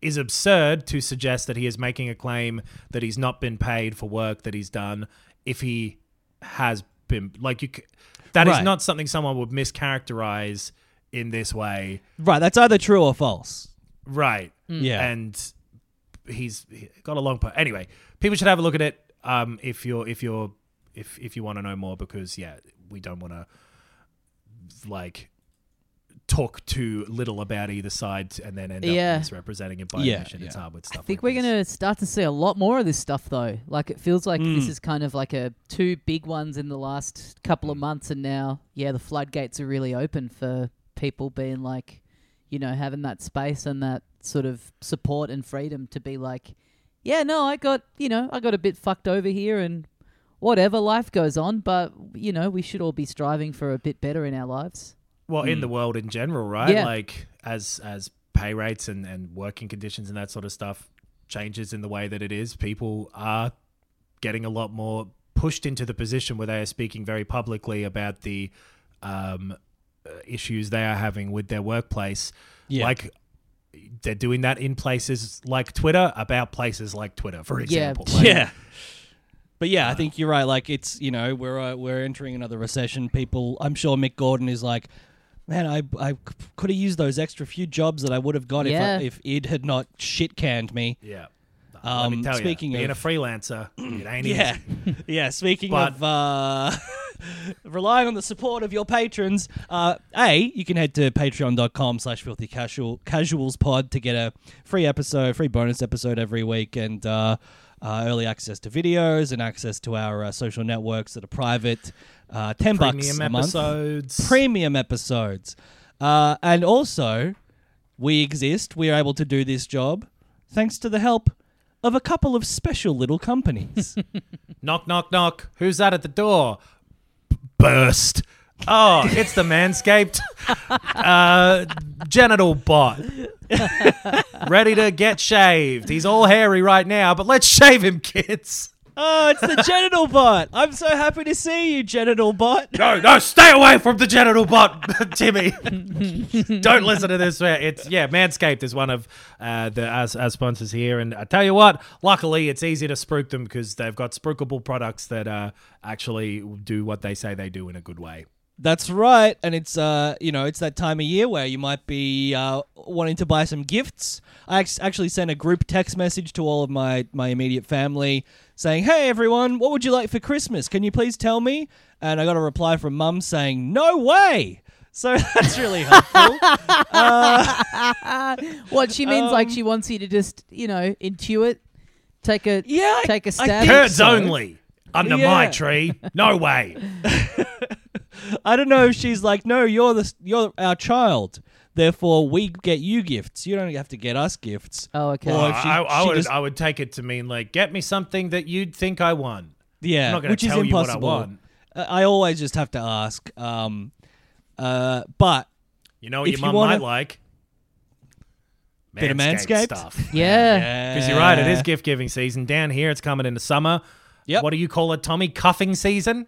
is absurd to suggest that he is making a claim that he's not been paid for work that he's done if he has been like you. c- That is Right. not something someone would mischaracterize in this way, right. That's either true or false. right? Yeah. and he's he got a long part. Anyway, people should have a look at it um, if you're if you're if if you want to know more because yeah, we don't want to like talk too little about either side and then end Yeah. up misrepresenting it by Yeah, omission. It's hard with stuff. I think like we're this. going to start to see a lot more of this stuff, though. Like, it feels like Mm. this is kind of like a two big ones in the last couple of months, and now, yeah, the floodgates are really open for people being like, you know, having that space and that sort of support and freedom to be like, yeah, no, I got, you know, I got a bit fucked over here, and whatever, life goes on, but, you know, we should all be striving for a bit better in our lives. well in the world in general, right? Yeah. Like as as pay rates and and working conditions and that sort of stuff changes in the way that it is, people are getting a lot more pushed into the position where they are speaking very publicly about the um, uh, issues they are having with their workplace. Yeah. Like they're doing that in places like Twitter about places like Twitter, for example. Like, yeah. But yeah, I think you're right. Like it's you know we're uh, we're entering another recession. People, I'm sure Mick Gordon is like, man, I I could have used those extra few jobs that I would have got Yeah. if I, if id had not shit canned me. Yeah. Let Um, me tell speaking you, being of- a freelancer, it ain't Yeah, easy. yeah. Speaking But- of uh, relying on the support of your patrons, uh, a you can head to patreon.com slash filthy casual casuals pod to get a free episode, free bonus episode every week, and uh, uh, early access to videos and access to our uh, social networks that are private. Uh, Ten bucks Premium a month episodes. premium episodes. Uh, and also, we exist, we are able to do this job thanks to the help of a couple of special little companies. knock, knock, knock. Who's that at the door? Burst. Oh, it's the Manscaped uh, genital bot. Ready to get shaved. He's all hairy right now, but let's shave him, kids. Oh, it's the genital bot. I'm so happy to see you, genital bot. No, no, stay away from the genital bot, Timmy. Don't listen to this. It's yeah, Manscaped is one of uh, the our, our sponsors here, and I tell you what, luckily it's easy to spruik them because they've got spruikable products that uh, actually do what they say they do in a good way. That's right, and it's uh, you know, it's that time of year where you might be uh, wanting to buy some gifts. I act- actually sent a group text message to all of my my immediate family saying, "Hey everyone, what would you like for Christmas? Can you please tell me?" And I got a reply from mum saying, "No way." So that's really helpful. What she means, like Um, she wants you to just, you know, intuit, take a Yeah, take a I stab. think so. only under my tree. No way. I don't know if she's like, "No, you're the you're our child." Therefore, we get you gifts. You don't have to get us gifts. Oh, okay. Or if she- I, I she would just- I would take it to mean like get me something that you'd think I want. Yeah, I'm not gonna which tell is you what I impossible. want. Uh, I always just have to ask. Um, uh, but You know what If your you mum wanna- might like? Bit of Manscaped? stuff. yeah. Because you're right, it is gift giving season. Down here, it's coming into summer. Yep. What do you call it, Tommy? Cuffing season?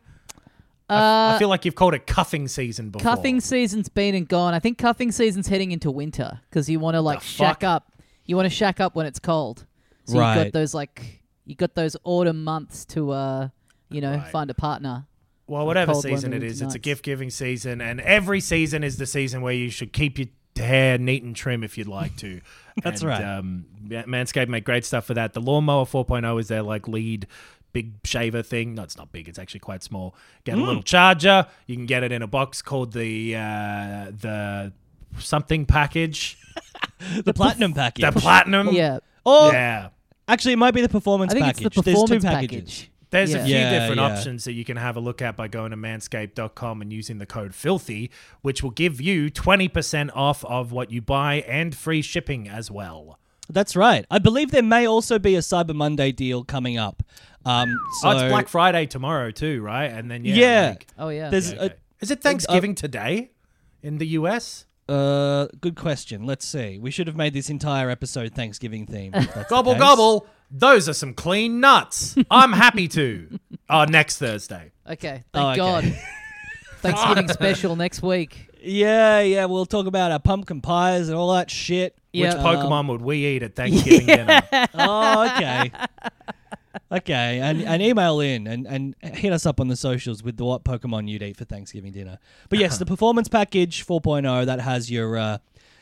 I, Uh, I feel like you've called it cuffing season before. cuffing season's been and gone. I think cuffing season's heading into winter because you want to like The shack fuck? up. You want to shack up when it's cold. So you Right. got those like you got those autumn months to uh you know Right. find a partner. Well, whatever season it is, winter it's a gift giving season, and every season is the season where you should keep your hair neat and trim if you'd like to. That's And, right. Um, Manscaped make great stuff for that. The Lawnmower 4.0 is their like lead big shaver thing. No, it's not big. It's actually quite small. Get a Mm. little charger. You can get it in a box called the uh, the something package, the platinum package. the platinum. Yeah, or Yeah. actually, it might be the performance I think package. it's the performance There's two package. packages. There's Yeah. a few Yeah, different yeah. options that you can have a look at by going to manscaped.com and using the code FILTHY, which will give you 20% off of what you buy and free shipping as well. That's right. I believe there may also be a Cyber Monday deal coming up. Um, so oh, it's Black Friday tomorrow too, right? And then, yeah. Yeah. like- oh yeah. There's okay. Is it Thanksgiving today in the US? uh, good question. Let's see. We should have made this entire episode Thanksgiving themed. if that's the Gobble, gobble. Those are some clean nuts. I'm happy to. Oh, next Thursday. okay, thank Oh, okay. God. Thanksgiving special next week. Yeah, yeah. We'll talk about our pumpkin pies and all that shit. Yeah. Which Pokemon would we eat at Thanksgiving dinner? Oh, okay. Okay, and, and email in and, and hit us up on the socials with the what Pokemon you'd eat for Thanksgiving dinner. But yes, the performance package 4.0 that has your uh,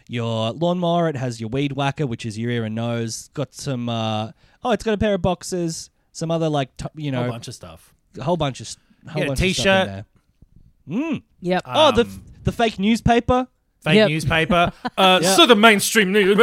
your lawnmower, it has your weed whacker, which is your ear and nose. Got some. Uh, oh, it's got a pair of boxes, some other like t- you know A whole bunch of stuff. a whole bunch of s- whole Yeah, a bunch of stuff in t-shirt. there. Mm. Yep. oh, the Um, the fake newspaper. Fake Yep. newspaper. Uh, Yeah. So the mainstream news.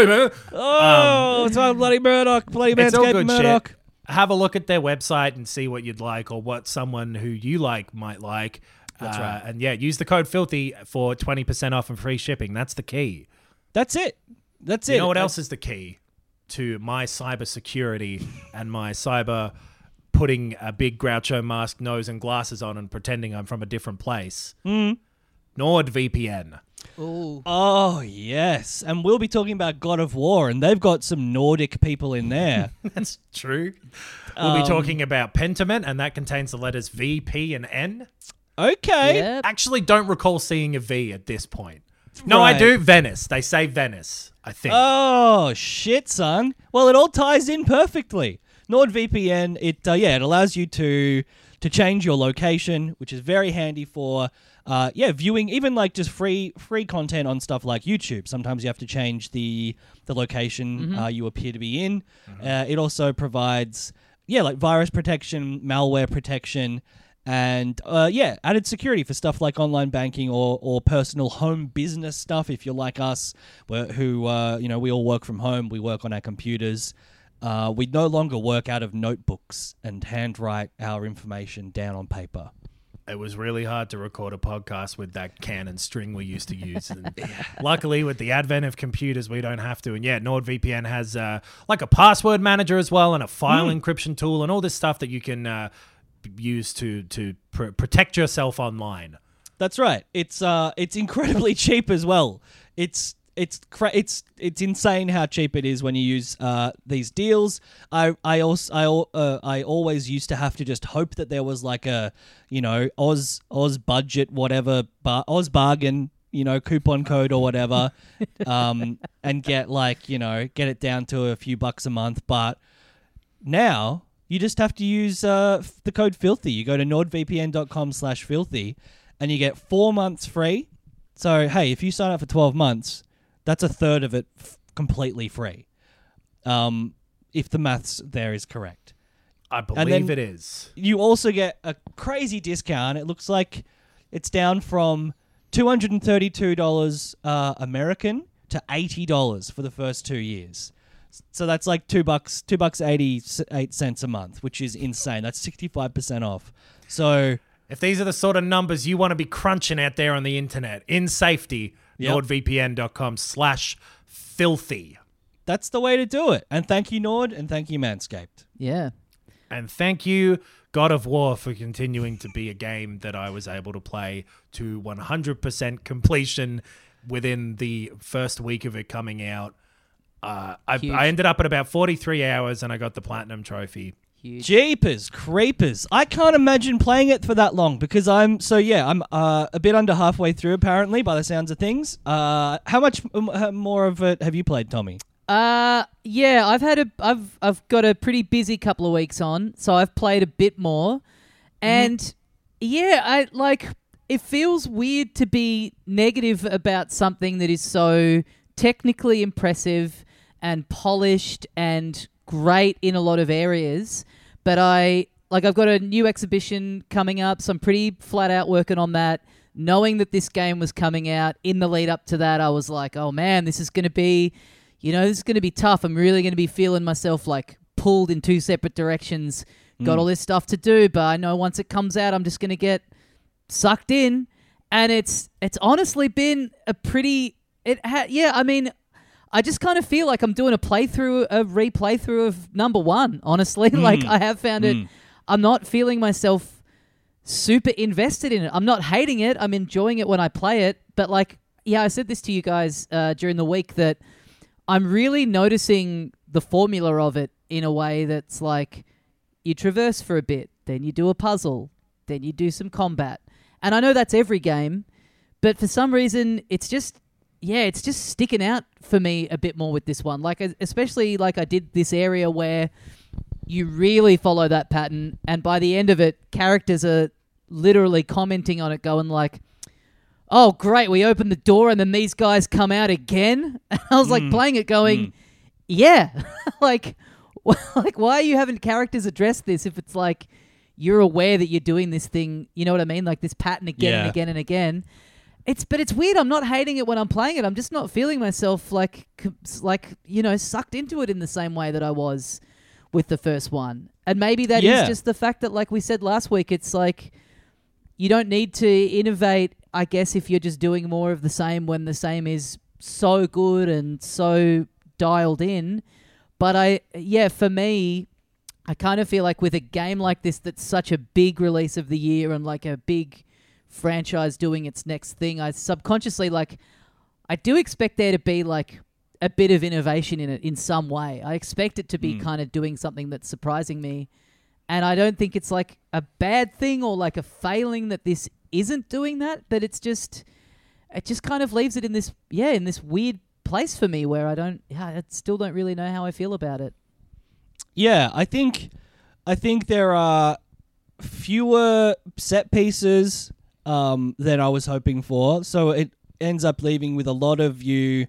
Oh, it's on bloody Murdoch, bloody Um, Manscaped Murdoch. shit. Have a look at their website and see what you'd like or what someone who you like might like. That's Uh, right. And yeah, use the code filthy for 20% off and free shipping. That's the key. That's it. That's You it. know what I- else is the key to my cyber security and my cyber putting a big Groucho mask, nose, and glasses on and pretending I'm from a different place? Mm. NordVPN. Ooh. Oh yes, and we'll be talking about God of War, and they've got some Nordic people in there. That's true. We'll Um, be talking about Pentiment, and that contains the letters V, P, and N. okay, Yep. Actually, don't recall seeing a V at this point. No, I do. Venice. They say Venice. I think. Oh shit, son. Well, it all ties in perfectly. NordVPN, it uh, yeah, it allows you to to change your location, which is very handy for uh, yeah, viewing even like just free free content on stuff like YouTube. Sometimes you have to change the the location uh, you appear to be in. Uh, it also provides yeah, like virus protection, malware protection, and uh, yeah, added security for stuff like online banking or, or personal home business stuff. If you're like us, where, who uh, you know we all work from home, we work on our computers. Uh, we no longer work out of notebooks and handwrite our information down on paper. It was really hard to record a podcast with that Canon string we used to use. And luckily, with the advent of computers, we don't have to. And yeah, NordVPN has uh, like a password manager as well, and a file encryption tool, and all this stuff that you can uh, use to to pr- protect yourself online. That's right. It's uh, it's incredibly cheap as well. It's it's cra- it's it's insane how cheap it is when you use uh, these deals. I I also I uh, I always used to have to just hope that there was like a you know Oz Oz budget whatever bar- Oz bargain you know coupon code or whatever, um, and get like you know get it down to a few bucks a month. But now you just have to use uh, the code filthy. You go to nordvpn.com slash filthy and you get four months free. So, hey, if you sign up for 12 months, that's a third of it f- completely free. Um, if the maths there is correct. I believe it is. You also get a crazy discount. It looks like it's down from $232 uh, American to $80 for the first two years. So that's like two bucks, two bucks eighty eight cents a month, which is insane. That's sixty five percent off. So If these are the sort of numbers you want to be crunching out there on the internet in safety, Yep. nordvpn.com slash filthy. that's the way to do it. And thank you, Nord, and thank you, Manscaped. Yeah. And thank you, God of War, for continuing to be a game that I was able to play to 100% completion within the first week of it coming out. Uh, I, I ended up at about 43 hours and I got the Platinum Trophy. Huge. Jeepers, creepers! I can't imagine playing it for that long because I'm so yeah. I'm uh, a bit under halfway through apparently by the sounds of things. Uh, how much more of it have you played, Tommy? Uh yeah, I've had a I've I've got a pretty busy couple of weeks on, so I've played a bit more. And yeah, I like it feels weird to be negative about something that is so technically impressive and polished and great in a lot of areas, but I like I've got a new exhibition coming up, so I'm pretty flat out working on that. Knowing that this game was coming out in the lead up to that, I was like, "Oh man, this is going to be you know, this is going to be tough. I'm really going to be feeling myself like pulled in two separate directions. Got mm. all this stuff to do, but I know once it comes out, I'm just going to get sucked in. And it's it's honestly been a pretty it ha- yeah. I mean, I just kind of feel like I'm doing a playthrough, a replay through of number one. Honestly, like I have found it. I'm not feeling myself super invested in it. I'm not hating it. I'm enjoying it when I play it. But like, yeah, I said this to you guys uh, during the week that I'm really noticing the formula of it in a way that's like you traverse for a bit, then you do a puzzle, then you do some combat. And I know that's every game, but for some reason it's just yeah, it's just sticking out for me a bit more with this one. Like especially like I did this area where you really follow that pattern and by the end of it characters are literally commenting on it going like oh great we opened the door and then these guys come out again? And i was like mm. playing it going mm. yeah. Like like why are you having characters address this if it's like you're aware that you're doing this thing you know what i mean? Like this pattern again and again and again it's but it's weird i'm not hating it when i'm playing it i'm just not feeling myself like like you know sucked into it in the same way that i was with the first one and maybe that is Yeah. just the fact that like we said last week it's like you don't need to innovate, I guess, if you're just doing more of the same when the same is so good and so dialed in. But I, yeah, for me, I kind of feel like with a game like this that's such a big release of the year and like a big franchise doing its next thing, I subconsciously like, I do expect there to be like a bit of innovation in it in some way. I expect it to be hmm. kind of doing something that's surprising me. And I don't think it's like a bad thing or like a failing that this isn't doing that, but it's just it just kind of leaves it in this yeah in this weird place for me where I don't yeah, I still don't really know how I feel about it. Yeah, I think I think there are fewer set pieces um, than I was hoping for. So it ends up leaving with a lot of you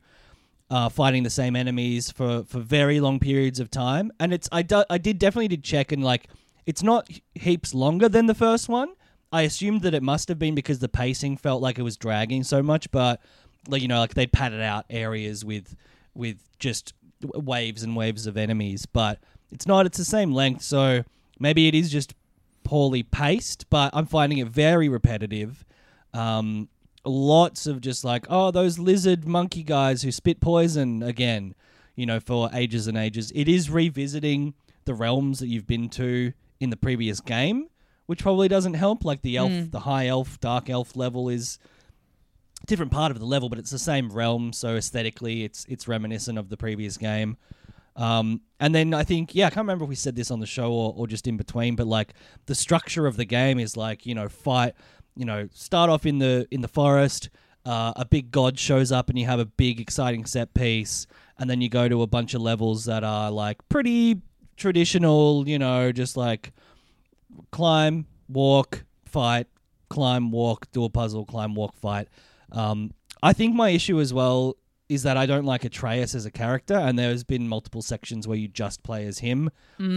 uh, fighting the same enemies for, for very long periods of time. And it's I, do, I did definitely did check and like it's not heaps longer than the first one. I assumed that it must have been because the pacing felt like it was dragging so much, but like you know like they padded out areas with with just waves and waves of enemies, but it's not. It's the same length, so maybe it is just poorly paced. But I'm finding it very repetitive. Um, lots of just like, oh, those lizard monkey guys who spit poison again, you know, for ages and ages. It is revisiting the realms that you've been to in the previous game, which probably doesn't help. Like the elf, the high elf, dark elf level is a different part of the level, but it's the same realm. So aesthetically, it's it's reminiscent of the previous game. Um, and then I think, yeah, I can't remember if we said this on the show or, or just in between, but like the structure of the game is like, you know, fight, you know, start off in the in the forest, uh, a big god shows up and you have a big exciting set piece, and then you go to a bunch of levels that are like pretty traditional, you know, just like climb, walk, fight, climb, walk, do a puzzle, climb, walk, fight. Um, I think my issue as well is that I don't like Atreus as a character, and there's been multiple sections where you just play as him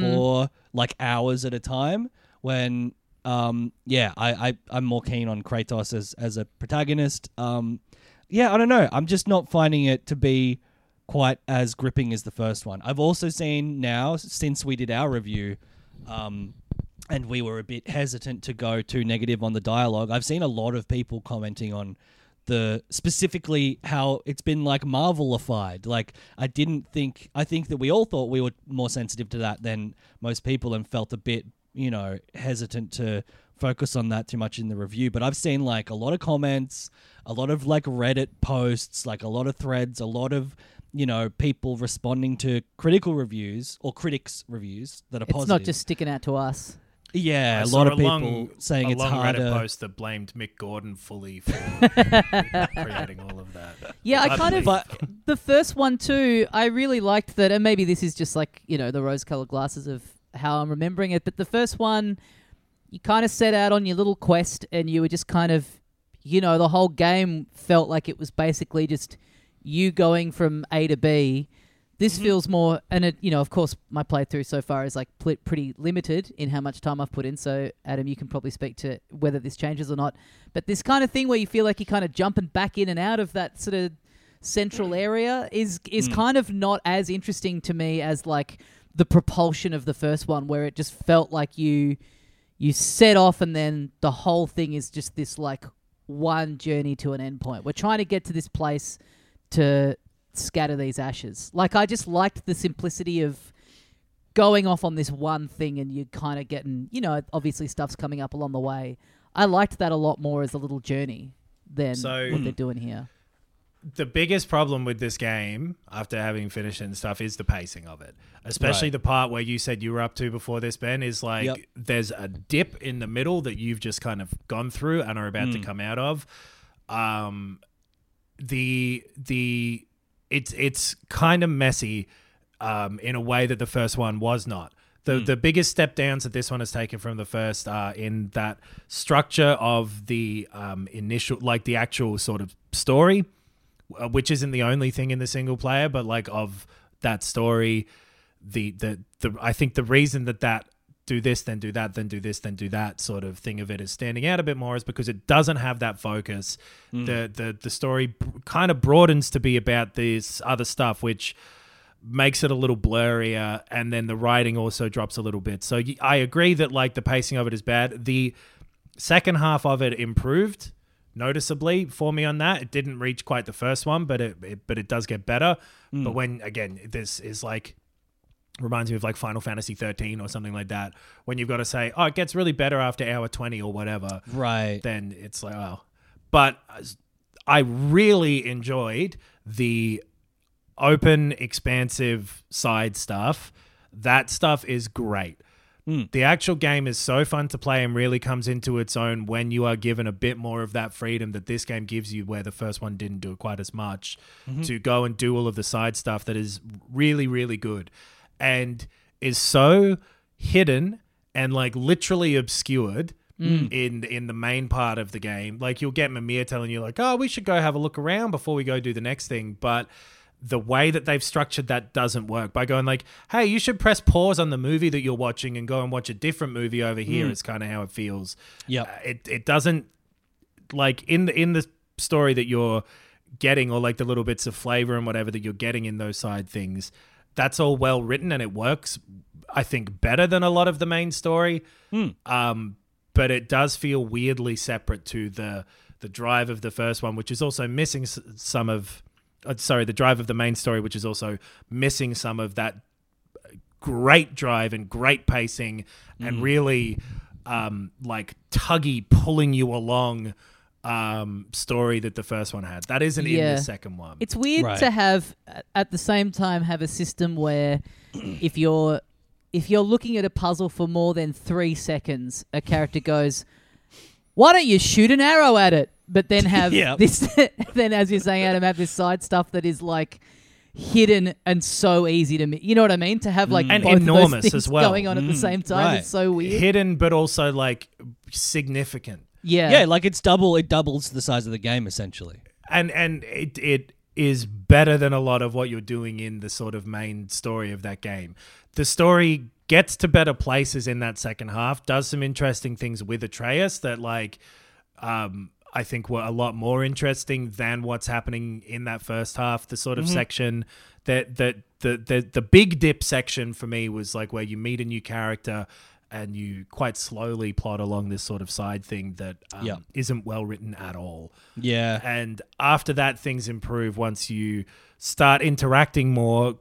for like hours at a time. When, um, yeah, I, I I'm more keen on Kratos as as a protagonist. Um, yeah, I don't know. I'm just not finding it to be quite as gripping as the first one. I've also seen now since we did our review, um, and we were a bit hesitant to go too negative on the dialogue. I've seen a lot of people commenting on the specifically how it's been like Marvelified. Like I didn't think I think that we all thought we were more sensitive to that than most people and felt a bit, you know, hesitant to focus on that too much in the review. But I've seen like a lot of comments, a lot of like Reddit posts, like a lot of threads, a lot of you know people responding to critical reviews or critics reviews that are positive. It's positive. not just sticking out to us. Yeah, I a lot of people long, saying a it's long harder. Reddit post that blamed Mick Gordon fully for creating all of that. Yeah, I I kind of But the first one too. I really liked that, and maybe this is just like you know the rose-colored glasses of how I'm remembering it. But the first one, you kind of set out on your little quest, and you were just kind of, you know, the whole game felt like it was basically just you going from A to B. This mm-hmm. feels more, and it, you know, of course, my playthrough so far is like pl- pretty limited in how much time I've put in. So, Adam, you can probably speak to whether this changes or not. But this kind of thing where you feel like you're kind of jumping back in and out of that sort of central mm. area is is mm. kind of not as interesting to me as like the propulsion of the first one, where it just felt like you you set off and then the whole thing is just this like one journey to an end point. We're trying to get to this place to scatter these ashes. Like I just liked the simplicity of going off on this one thing and you're kind of getting, you know, obviously stuff's coming up along the way. I liked that a lot more as a little journey than So- what they're doing here. the biggest problem with this game, after having finished it and stuff, is the pacing of it. Especially Right. the part where you said you were up to before this, Ben, is like Yep. there's a dip in the middle that you've just kind of gone through and are about to Mm. come out of. Um, the the it's it's kind of messy um, in a way that the first one was not. The the biggest step downs that this one has taken from the first are in that structure of the um, initial, like the actual sort of story, uh, which isn't the only thing in the single player, but like of that story, the the the I think the reason that that do this then do that then do this then do that sort of thing of it is standing out a bit more is because it doesn't have that focus. Mm. The the the story kind of broadens to be about this other stuff, which makes it a little blurrier and then the writing also drops a little bit. So y- i agree that like the pacing of it is bad. The second half of it improved noticeably for me on that. It didn't reach quite the first one but it, it but it does get better. Mm. But when again this is like reminds me of like final fantasy 13 or something like that when you've got to say oh it gets really better after hour 20 or whatever right. then it's like oh. But uh, i really enjoyed the open expansive side stuff. That stuff is great. Hmm. The actual game is so fun to play and really comes into its own when you are given a bit more of that freedom that this game gives you, where the first one didn't do it quite as much, mm-hmm. to go and do all of the side stuff that is really, really good and is so hidden and like literally obscured. In in the main part of the game, like you'll get Mimir telling you like, "Oh, we should go have a look around before we go do the next thing," but the way that they've structured that doesn't work. By going like hey you should press pause on the movie that you're watching and go and watch a different movie over here is kind of how it feels. Yeah Uh, it, it doesn't like in the in the story that you're getting or like the little bits of flavor and whatever that you're getting in those side things that's all well written and it works i think better than a lot of the main story. Um but it does feel weirdly separate to the the drive of the first one which is also missing some of uh, sorry the drive of the main story which is also missing some of that great drive and great pacing and really um like tuggy pulling you along um story that the first one had that isn't in Yeah. the second one It's weird Right. to have at the same time have a system where if you're if you're looking at a puzzle for more than three seconds, a character goes, "Why don't you shoot an arrow at it?" But then have Yeah. this, then as you're saying, Adam, have this side stuff that is like hidden and so easy to, mi- you know what I mean? To have like And both of enormous those things as well. going on at the Mm, same time right. is so weird. hidden but also like significant yeah, Yeah, like it's double. It doubles the size of the game essentially. and and it it is better than a lot of what you're doing in the sort of main story of that game. The story gets to better places in that second half, does some interesting things with Atreus that like um I think were a lot more interesting than what's happening in that first half. The sort of section that that the, the the big dip section for me was like where you meet a new character and you quite slowly plot along this sort of side thing that um, Yeah. not well written at all. Yeah. And after that, things improve once you start interacting more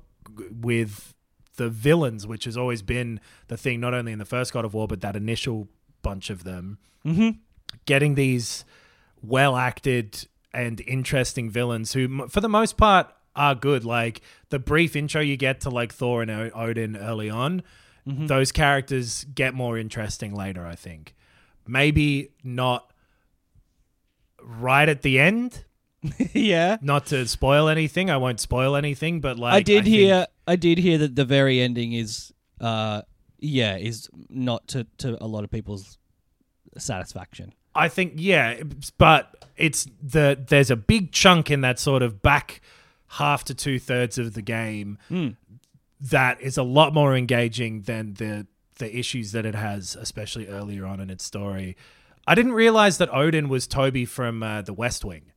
with the villains, which has always been the thing, not only in the first God of War, but that initial bunch of them. Mm-hmm. Getting these well acted and interesting villains who, for the most part, are good. Like the brief intro you get to like Thor and o- Odin early on, those characters get more interesting later, I think. Maybe not right at the end, yeah. not to spoil anything. I won't spoil anything, but like I did think- hear. I did hear that the very ending is, uh, yeah, is not to to a lot of people's satisfaction. I think yeah, but it's the there's a big chunk in that sort of back half to two thirds of the game that is a lot more engaging than the the issues that it has, especially earlier on in its story. I didn't realize that Odin was Toby from uh, The West Wing.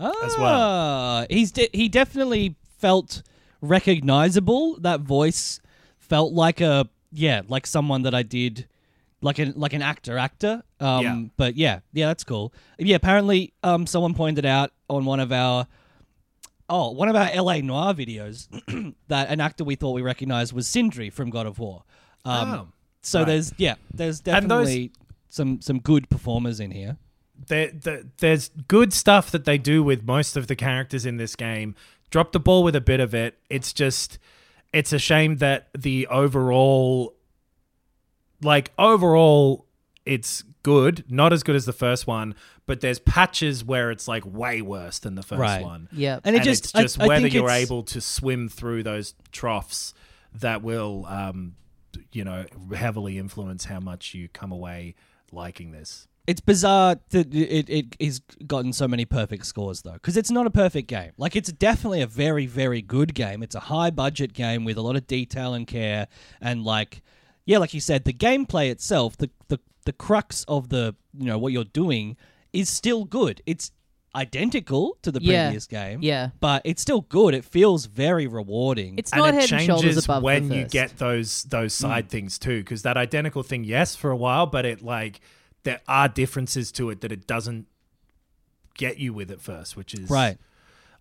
As well. Ah, He's de- he definitely felt recognizable. That voice felt like a yeah, like someone that I did like an like an actor actor. Um Yeah. but yeah, yeah, that's cool. Yeah, apparently um someone pointed out on one of our oh, one of our L.A. Noire videos that an actor we thought we recognized was Sindri from God of War. Um Oh, so right. there's yeah, there's definitely some some good performers in here. there, there, there's good stuff that they do with most of the characters in this game. Drop the ball with a bit of it. It's just, it's a shame that the overall, like overall, it's good. Not as good as the first one, but there's patches where it's like way worse than the first Right. one. yeah. And it And just it's just I, I whether think you're able to swim through those troughs that will, um, you know, heavily influence how much you come away liking this. it's bizarre that it, it has gotten so many perfect scores though because it's not a perfect game like it's definitely a very very good game it's a high budget game with a lot of detail and care and like yeah like you said the gameplay itself the the, the crux of the you know what you're doing is still good. It's identical to the Yeah. previous game Yeah. but it's still good. It feels very rewarding. It's and not it head and shoulders changes above when the you get those those mm. side things too because that identical thing yes for a while but it like there are differences to it that it doesn't get you with at first which is right.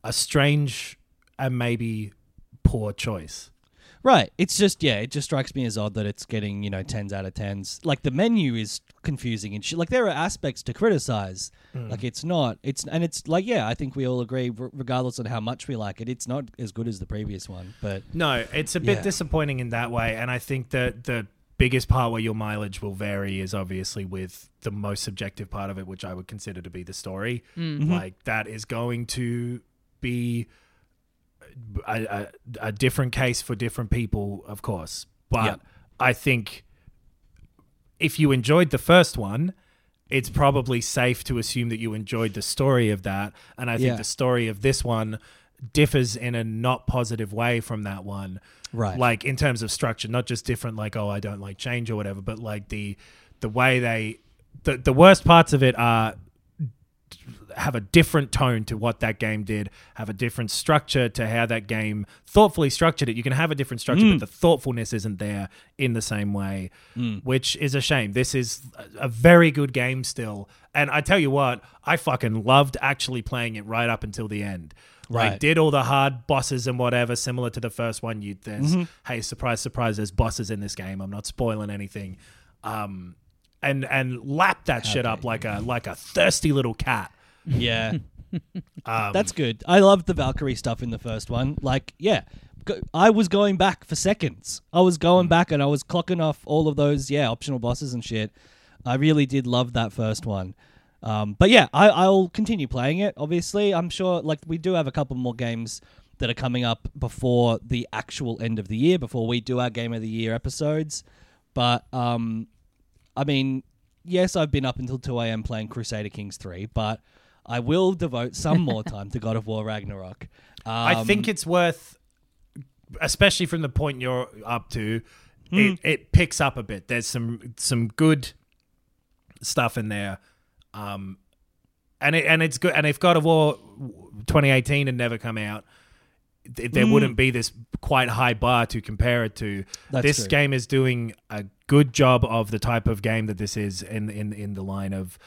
a strange and maybe poor choice Right. It's just yeah, it just strikes me as odd that it's getting, you know, tens out of tens. Like the menu is confusing and shit. Like there are aspects to criticize. Hmm. Like it's not. It's and it's like yeah, I think we all agree, r- regardless on how much we like it, it's not as good as the previous one. But no it's a bit Yeah. disappointing in that way and i think that the biggest part where your mileage will vary is obviously with the most subjective part of it, which I would consider to be the story. Like that is going to be a, a, a different case for different people, of course. But Yeah. I think if you enjoyed the first one, it's probably safe to assume that you enjoyed the story of that. And I think Yeah. the story of this one differs in a not positive way from that one. Right. Like in terms of structure, not just different like, oh, I don't like change or whatever, but like the the way they the, the worst parts of it are have a different tone to what that game did, have a different structure to how that game thoughtfully structured it. You can have a different structure, but mm. the thoughtfulness isn't there in the same way, mm. which is a shame. This is a very good game still. And I tell you what, I fucking loved actually playing it right up until the end. Like Right. did all the hard bosses and whatever similar to the first one. You there's mm-hmm. hey surprise surprise there's bosses in this game. I'm not spoiling anything. Um and and lap that shit up like a like a thirsty little cat. Yeah. Um, That's good. I loved the Valkyrie stuff in the first one. Like, yeah, go- I was going back for seconds. I was going back and I was clocking off all of those, yeah, optional bosses and shit. I really did love that first one. Um, but yeah, I, I'll continue playing it. Obviously, I'm sure. Like, we do have a couple more games that are coming up before the actual end of the year, before we do our Game of the Year episodes. But um, I mean, yes, I've been up until 2 a.m. playing Crusader Kings 3, but I will devote some more time to God of War Ragnarok. Um, I think it's worth, especially from the point you're up to, it, it picks up a bit. There's some some good stuff in there, um, and it, and it's good. And if God of War 2018 had never come out, th- there wouldn't be this quite high bar to compare it to. That's this true. game is doing a good job of the type of game that this is in in in the line of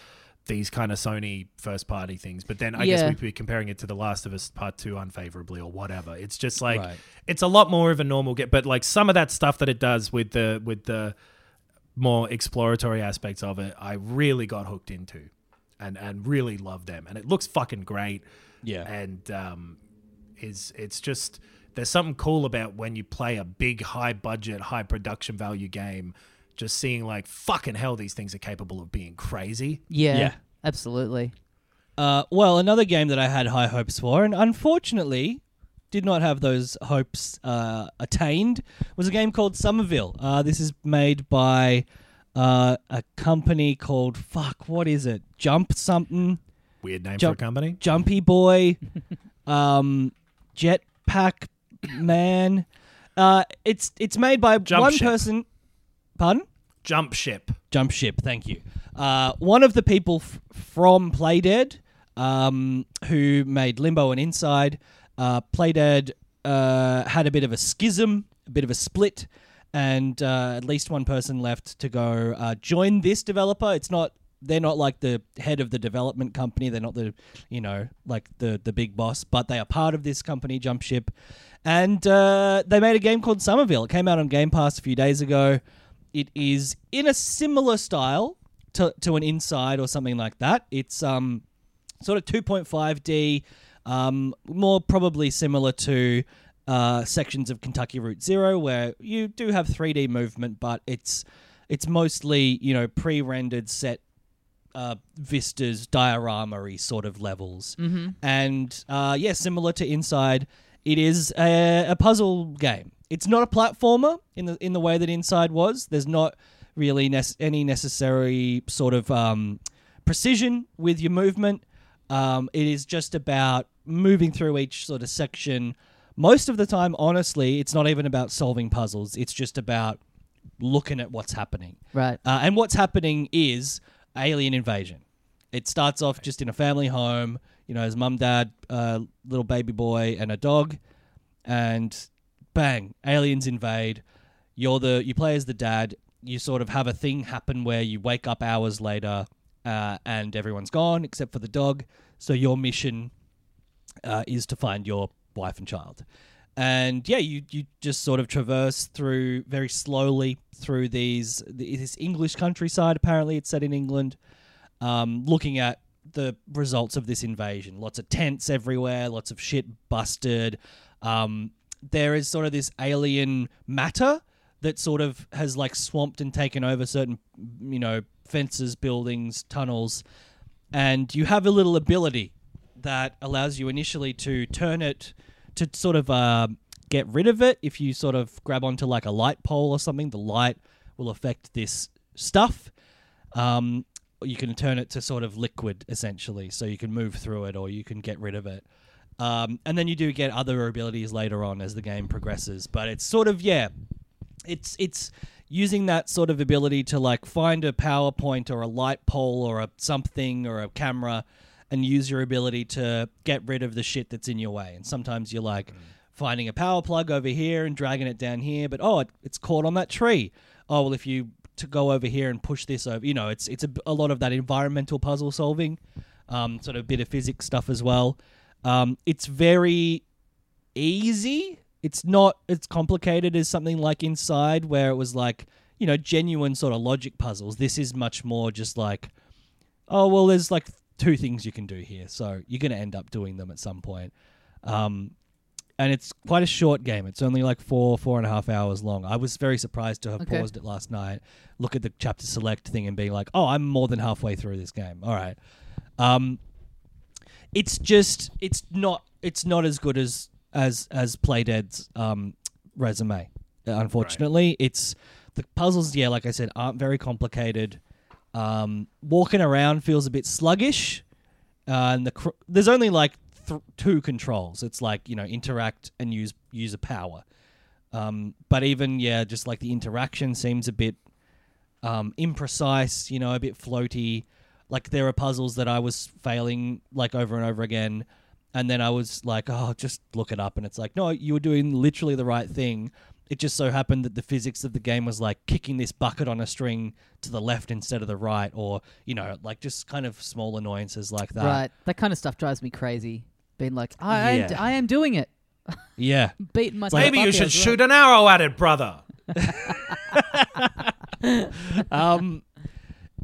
these kind of Sony first party things. But then I guess we'd be comparing it to The Last of Us Part 2 unfavorably or whatever. It's just like Right. it's a lot more of a normal get but like some of that stuff that it does with the with the more exploratory aspects of it, I really got hooked into and and really loved them. And it looks fucking great Yeah. and um, is it's just there's something cool about when you play a big, high budget, high production value game. Just seeing like fucking hell, these things are capable of being crazy. Yeah, Yeah. absolutely. Uh, well, another game that I had high hopes for, and unfortunately did not have those hopes uh, attained, was a game called Somerville. Uh, this is made by uh, a company called fuck. What is it? Jump something. Weird name Jump- for a company. Jumpy Boy, um, Jetpack Man. Uh, it's it's made by Jump one Ship. person. Pardon? Jump ship. Jump Ship, thank you. Uh, one of the people f- from Playdead um, who made Limbo and Inside, uh, Playdead uh, had a bit of a schism, a bit of a split, and uh, at least one person left to go uh, join this developer. It's not. They're not like the head of the development company. They're not the, you know, like the the big boss, but they are part of this company, Jump Ship, and uh, they made a game called Somerville. It came out on Game Pass a few days ago. It is in a similar style to, to an Inside or something like that. It's um sort of 2.5D, um, more probably similar to uh, sections of Kentucky Route Zero, where you do have 3D movement, but it's it's mostly you know pre-rendered set uh, vistas, diorama sort of levels. Mm-hmm. And uh, yeah, similar to Inside, it is a, a puzzle game. It's not a platformer in the in the way that Inside was. There's not really any necessary sort of um, precision with your movement. Um, it is just about moving through each sort of section. Most of the time, honestly, it's not even about solving puzzles. It's just about looking at what's happening. Right. Uh, and what's happening is alien invasion. It starts off just in a family home. You know, his mum, dad, uh, little baby boy, and a dog, and bang, aliens invade. You're the you play as the dad. You sort of have a thing happen where you wake up hours later, uh, and everyone's gone except for the dog. So your mission uh, is to find your wife and child. And yeah, you, you just sort of traverse through very slowly through these this English countryside. Apparently, it's set in England. Um, looking at the results of this invasion, lots of tents everywhere, lots of shit busted. Um, there is sort of this alien matter that sort of has like swamped and taken over certain, you know, fences, buildings, tunnels, and you have a little ability that allows you initially to turn it to sort of uh, get rid of it. If you sort of grab onto like a light pole or something, the light will affect this stuff. Um, you can turn it to sort of liquid essentially, so you can move through it or you can get rid of it. Um, and then you do get other abilities later on as the game progresses, but it's sort of yeah, it's it's using that sort of ability to like find a PowerPoint or a light pole or a something or a camera and use your ability to get rid of the shit that's in your way. And sometimes you're like finding a power plug over here and dragging it down here, but oh, it, it's caught on that tree. Oh, well, if you to go over here and push this over, you know, it's it's a, a lot of that environmental puzzle solving, um, sort of bit of physics stuff as well. Um, it's very easy. It's not as complicated as something like Inside, where it was like you know genuine sort of logic puzzles. This is much more just like, oh well, there's like two things you can do here, so you're going to end up doing them at some point. Um, and it's quite a short game. It's only like four, four and a half hours long. I was very surprised to have Okay. paused it last night, look at the chapter select thing, and being like, "Oh, I'm more than halfway through this game." All right, um, it's just it's not it's not as good as as as Playdead's um, resume. Unfortunately, it's the puzzles. Yeah, like I said, aren't very complicated. Um, walking around feels a bit sluggish, uh, and the cr- there's only like th- two controls. It's like you know interact and use use a power. Um, but even yeah, just like the interaction seems a bit um, imprecise. You know, a bit floaty. Like there are puzzles that I was failing like over and over again, and then I was like, oh, just look it up, and it's like, no, you were doing literally the right thing. It just so happened that the physics of the game was like kicking this bucket on a string to the left instead of the right, or you know, like just kind of small annoyances like that. Right. That kind of stuff drives me crazy. Being like, I, am, Yeah. I am doing it. Yeah. Beating myself Maybe you should well. shoot an arrow at it, brother. um,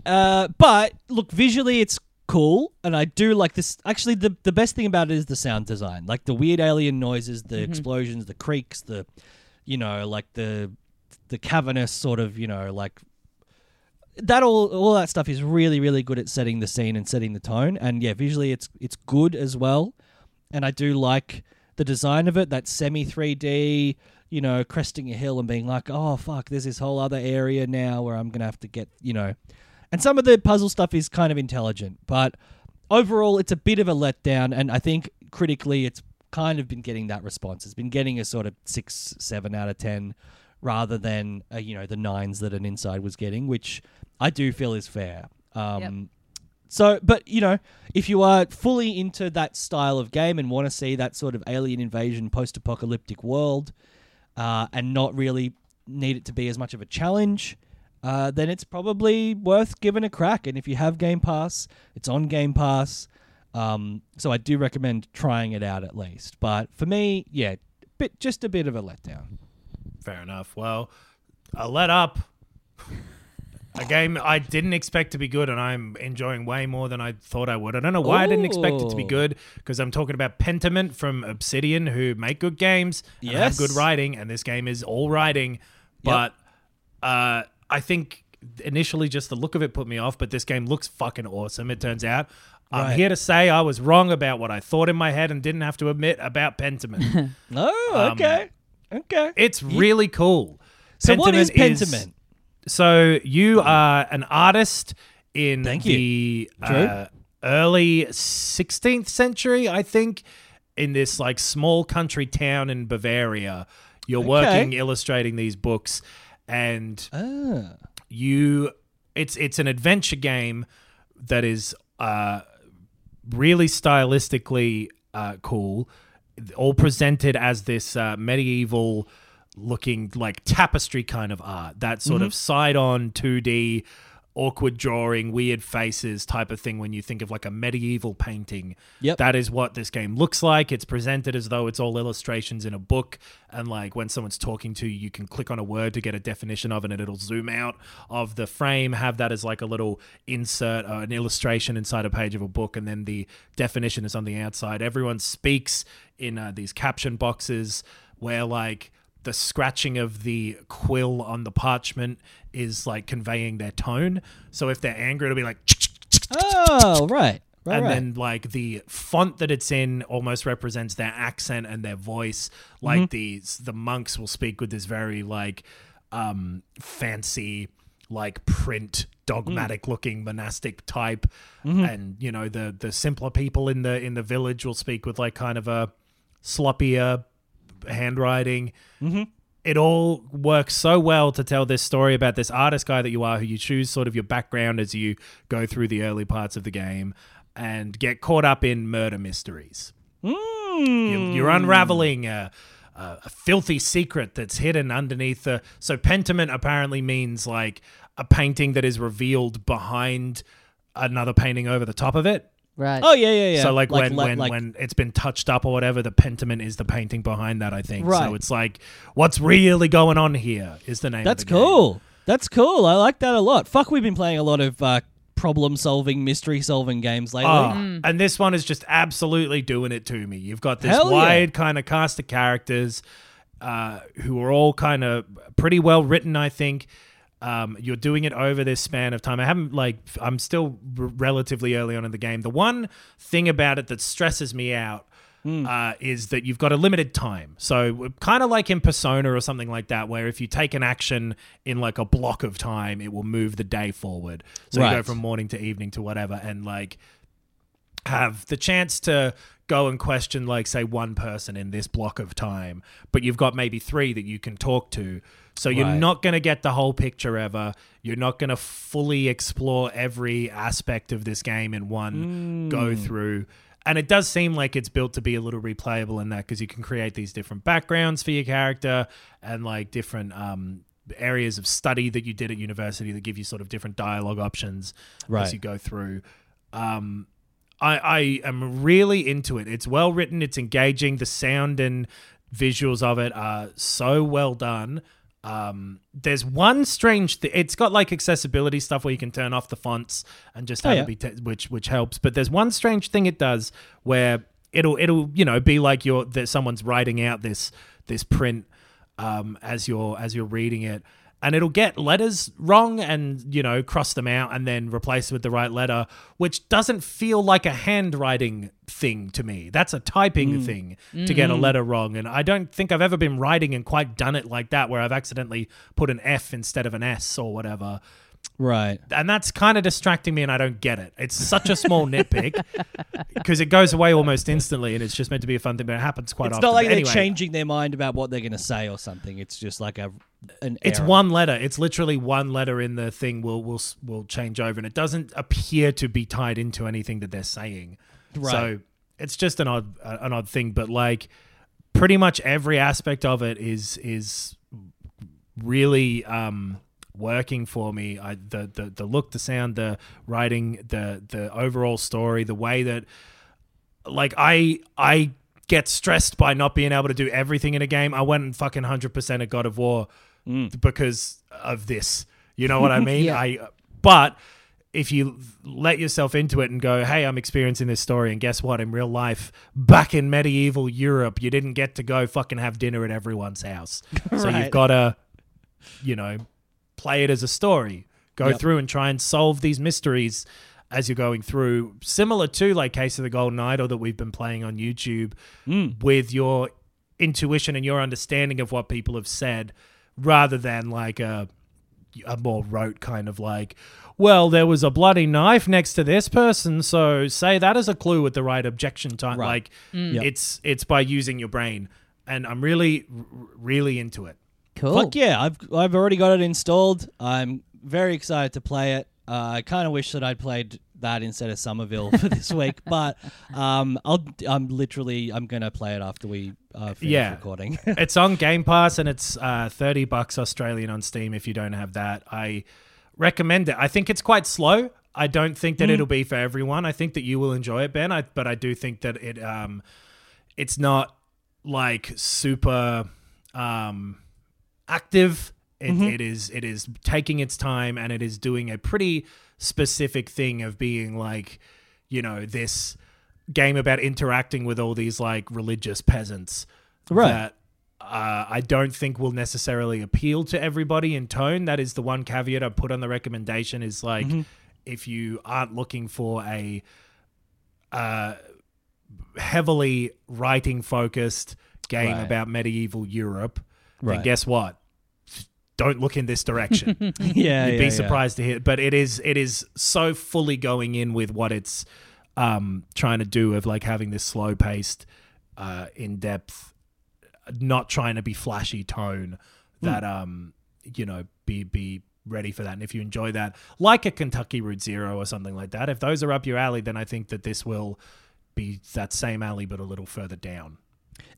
uh, but look, visually it's cool, and I do like this. Actually, the the best thing about it is the sound design, like the weird alien noises, the explosions, the creaks, the you know, like the the cavernous sort of you know like that all all that stuff is really really good at setting the scene and setting the tone. And yeah visually it's it's good as well. And I do like the design of it that semi 3D you know cresting a hill and being like oh fuck there's this whole other area now where I'm going to have to get you know and some of the puzzle stuff is kind of intelligent but overall it's a bit of a letdown and I think critically it's kind of been getting that response it's been getting a sort of 6 7 out of 10 rather than uh, you know the nines that an inside was getting, which I do feel is fair. Um, Yep. So, but you know, if you are fully into that style of game and want to see that sort of alien invasion, post-apocalyptic world, uh, and not really need it to be as much of a challenge, uh, then it's probably worth giving a crack. And if you have Game Pass, it's on Game Pass. Um, so I do recommend trying it out at least. But for me, yeah, bit just a bit of a letdown. Fair enough. Well, a let up. A game I didn't expect to be good, and I'm enjoying way more than I thought I would. I don't know why I didn't expect it to be good, because I'm talking about Pentiment from Obsidian, who make good games and have good writing, and this game is all writing. But uh, I think initially just the look of it put me off, but this game looks fucking awesome. It turns out. I'm here to say I was wrong about what I thought in my head and didn't have to admit about Pentiment. Oh, okay, okay. it's really cool. so what is Pentiment Pentiment? So you are an artist in Thank the uh, early 16th century, I think, in this like small country town in Bavaria. You're Okay. working illustrating these books, and Ah, you it's it's an adventure game that is uh, really stylistically uh, cool, all presented as this uh, medieval looking like tapestry kind of art, that sort of side on 2D awkward drawing, weird faces type of thing when you think of like a medieval painting. Yep. That is what this game looks like. It's presented as though it's all illustrations in a book and like when someone's talking to you, you can click on a word to get a definition of it and it'll zoom out of the frame, have that as like a little insert or an illustration inside a page of a book and then the definition is on the outside. Everyone speaks in uh, these caption boxes where like the scratching of the quill on the parchment is like conveying their tone. So if they're angry, it'll be like. Oh, right. Right, and right. then like the font that it's in almost represents their accent and their voice mm-hmm. like the the monks will speak with this very like um fancy like print dogmatic mm. looking monastic type mm-hmm. and you know the the simpler people in the in the village will speak with like kind of a sloppier handwriting mm-hmm. it all works so well to tell this story about this artist guy that you are, who you choose sort of your background as you go through the early parts of the game and get caught up in murder mysteries. You- mm. You're unraveling a, a, a filthy secret that's hidden underneath the. So, pentiment apparently means like a painting that is revealed behind another painting over the top of it. Right. Oh yeah, yeah, yeah. So like, when le- when like- when it's been touched up or whatever, the pentiment is the painting behind that. I think. Right. So it's like, what's really going on here? Is the name. That's of the game. cool. That's cool. I like that a lot. Fuck, we've been playing a lot of uh, problem-solving, mystery-solving games lately. Oh, and this one is just absolutely doing it to me. You've got this Hell yeah. wide kind of cast of characters uh, who are all kind of pretty well written, I think. Um, you're doing it over this span of time. I haven't like I'm still r- relatively early on in the game. The one thing about it that stresses me out uh, is that you've got a limited time. So kind of like in Persona or something like that, where if you take an action in like a block of time, it will move the day forward. So you go from morning to evening to whatever, and like have the chance to go and question like say one person in this block of time but you've got maybe three that you can talk to so you're Right. not going to get the whole picture ever you're not going to fully explore every aspect of this game in one go through and it does seem like it's built to be a little replayable in that because you can create these different backgrounds for your character and like different um areas of study that you did at university that give you sort of different dialogue options Right. as you go through um I, I am really into it. It's well written, it's engaging. The sound and visuals of it are so well done. Um, there's one strange thing. It's got like accessibility stuff where you can turn off the fonts and just Oh, yeah. it be, te- which which helps. But there's one strange thing it does where it'll it'll you know be like you're that someone's writing out this this print um, as you're as you're reading it, and it'll get letters wrong and you know cross them out and then replace with the right letter, which doesn't feel like a handwriting thing to me. That's a typing Mm. thing to get a letter wrong, and I don't think I've ever been writing and quite done it like that, where I've accidentally put an F instead of an S or whatever. Right. And that's kind of distracting me, and I don't get it. It's such a small nitpick because it goes away almost instantly, and it's just meant to be a fun thing, but it happens quite It's often. not like But they're anyway, changing their mind about what they're going to say or something. It's just like a an It's error. one letter. It's literally one letter in the thing will will will change over, and it doesn't appear to be tied into anything that they're saying. Right. So it's just an odd an odd thing, but like pretty much every aspect of it is is really um working for me. I the the the look, the sound, the writing, the the overall story, the way that like I I get stressed by not being able to do everything in a game. I went and fucking hundred percent at God of War mm. because of this. You know what I mean? Yeah. I but if you let yourself into it and go, hey, I'm experiencing this story, and guess what? In real life, back in medieval Europe, you didn't get to go fucking have dinner at everyone's house. So you've got to, you know, play it as a story. Go Yep. through and try and solve these mysteries as you're going through. Similar to like Case of the Golden Idol that we've been playing on YouTube hmm. with your intuition and your understanding of what people have said rather than like a a more rote kind of like well there was a bloody knife next to this person so say that as a clue with the right objection time Right. like hmm. Yep. it's it's by using your brain and i'm really r- really into it Cool. Fuck yeah, I've I've already got it installed. I'm very excited to play it. Uh, I kind of wish that I'd played that instead of Somerville for this week, but um, I'll I'm literally I'm gonna play it after we uh, finish Yeah. recording. it's on Game Pass and it's uh, 30 bucks Australian on Steam if you don't have that. I recommend it. I think it's quite slow. I don't think that it'll be for everyone. I think that you will enjoy it, Ben. I, but I do think that it um, it's not like super um, active. It, it is it is taking its time and it is doing a pretty specific thing of being like, you know, this game about interacting with all these like religious peasants Right. that uh, I don't think will necessarily appeal to everybody in tone. That is the one caveat I put on the recommendation is like if you aren't looking for a uh, heavily writing focused game Right. about medieval Europe, then guess what? Don't look in this direction. yeah, You'd yeah, be yeah. surprised to hear, but it is it is so fully going in with what it's um, trying to do of like having this slow paced, uh, in depth, not trying to be flashy tone that um you know be be ready for that. And if you enjoy that, like a Kentucky Route Zero or something like that, if those are up your alley, then I think that this will be that same alley but a little further down.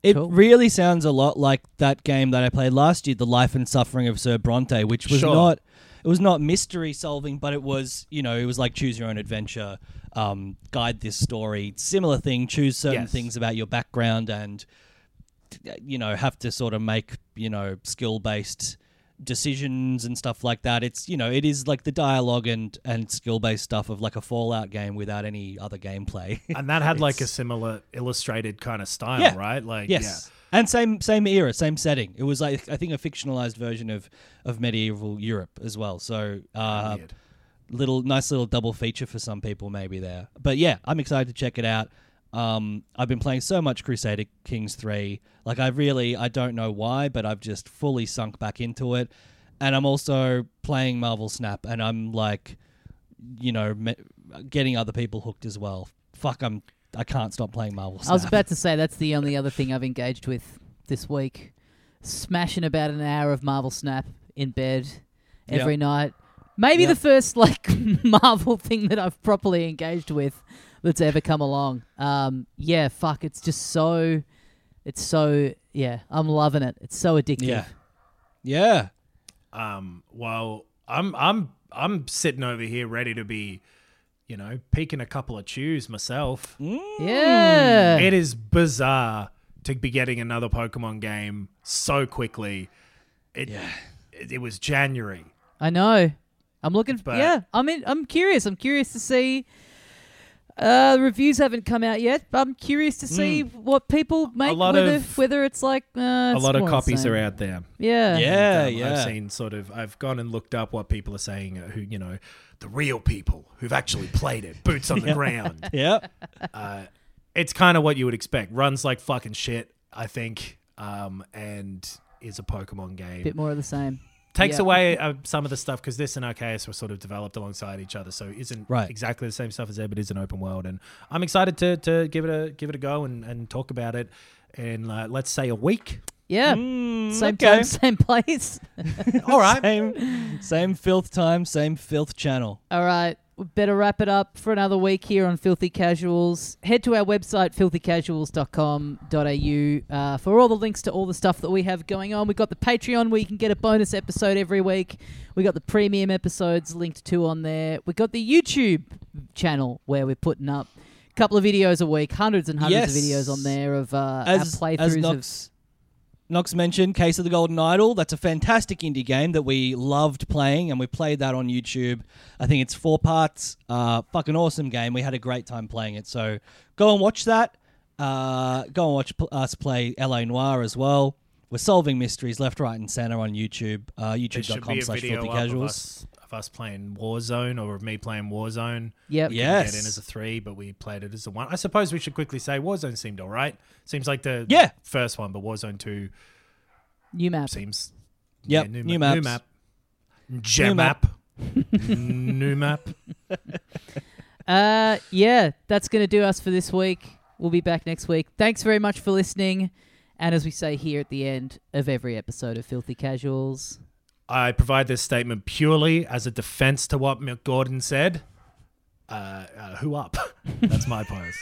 It Cool. really sounds a lot like that game that I played last year, The Life and Suffering of Sir Brante, which was Sure. not it was not mystery solving, but it was, you know, it was like choose your own adventure, um, guide this story. Similar thing, choose certain Yes. things about your background and you know, have to sort of make, you know, skill based decisions and stuff like that. It's you know, it is like the dialogue and and skill based stuff of like a Fallout game without any other gameplay. And that had like a similar illustrated kind of style, Yeah. right? Like Yes. And same same era, same setting. It was like I think a fictionalized version of of medieval Europe as well. So uh, Weird. little nice little double feature for some people maybe there. But yeah, I'm excited to check it out. Um, I've been playing so much Crusader Kings 3. Like I really I don't know why, but I've just fully sunk back into it. And I'm also playing Marvel Snap and I'm like you know me- getting other people hooked as well. Fuck, I'm I can't stop playing Marvel Snap. I was about to say that's the only other thing I've engaged with this week. Smashing about an hour of Marvel Snap in bed every Yep. night. Maybe Yep. the first like Marvel thing that I've properly engaged with that's ever come along. Um, yeah, fuck, it's just so, it's so yeah, I'm loving it. It's so addictive. Yeah. Yeah. Um, well, I'm I'm I'm sitting over here ready to be, you know, peeking a couple of chews myself. Yeah. It is bizarre to be getting another Pokemon game so quickly. It it, it was January. I know. I'm looking. But- yeah, I mean, I'm curious. I'm curious to see. Uh, the reviews haven't come out yet, but I'm curious to see what people make. A lot whether, of- whether it's like uh, a lot of copies are out there. Yeah. Yeah, Um, yeah. I've seen sort of. I've gone and looked up what people are saying. Uh, who you know, the real people who've actually played it, boots on the ground. Yep. It's kind of what you would expect. Runs like fucking shit, I think, um, and is a Pokemon game. Bit more of the same. Takes yeah. away uh, some of the stuff because this and Arceus were sort of developed alongside each other, so isn't Right. exactly the same stuff as there, but is an open world. And I'm excited to, to give it a give it a go and, and talk about it in uh, let's say a week. Yeah. Mm, same okay. time, same place. All right. Same, same filth time, same filth channel. All right. We better wrap it up for another week here on Filthy Casuals. Head to our website, filthycasuals.com.au, uh, for all the links to all the stuff that we have going on. We've got the Patreon where you can get a bonus episode every week. we got the premium episodes linked to on there. We've got the YouTube channel where we're putting up a couple of videos a week, hundreds and hundreds of videos on there of uh, As, our as playthroughs of. Knox, Knox mentioned, Case of the Golden Idol. That's a fantastic indie game that we loved playing, and we played that on YouTube. I think it's four parts. Uh, fucking awesome game. We had a great time playing it. So go and watch that. Uh, go and watch us play LA Noire as well. We're solving mysteries left, right, and center on YouTube. Uh, There should be YouTube.com a slash video filthy up of casuals. us, of us playing Warzone or of me playing Warzone. Yep. Yeah. Get in as a three, but we played it as a one. I suppose we should quickly say Warzone seemed all right. Seems like the Yeah. first one, but Warzone two New map. seems Yep, new, new ma- maps. new map, Gem map. map, new map. Uh, yeah, that's going to do us for this week. We'll be back next week. Thanks very much for listening. And as we say here at the end of every episode of Filthy Casuals, I provide this statement purely as a defense to what Mick Gordon said. Uh, uh, who up? That's my post.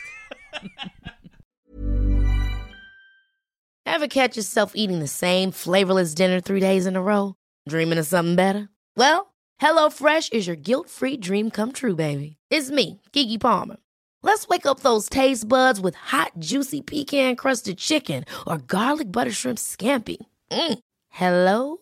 Ever catch yourself eating the same flavorless dinner three days in a row? Dreaming of something better? Well, HelloFresh is your guilt free dream come true, baby. It's me, Keke Palmer. Let's wake up those taste buds with hot, juicy pecan crusted chicken or garlic butter shrimp scampi. Mm. Hello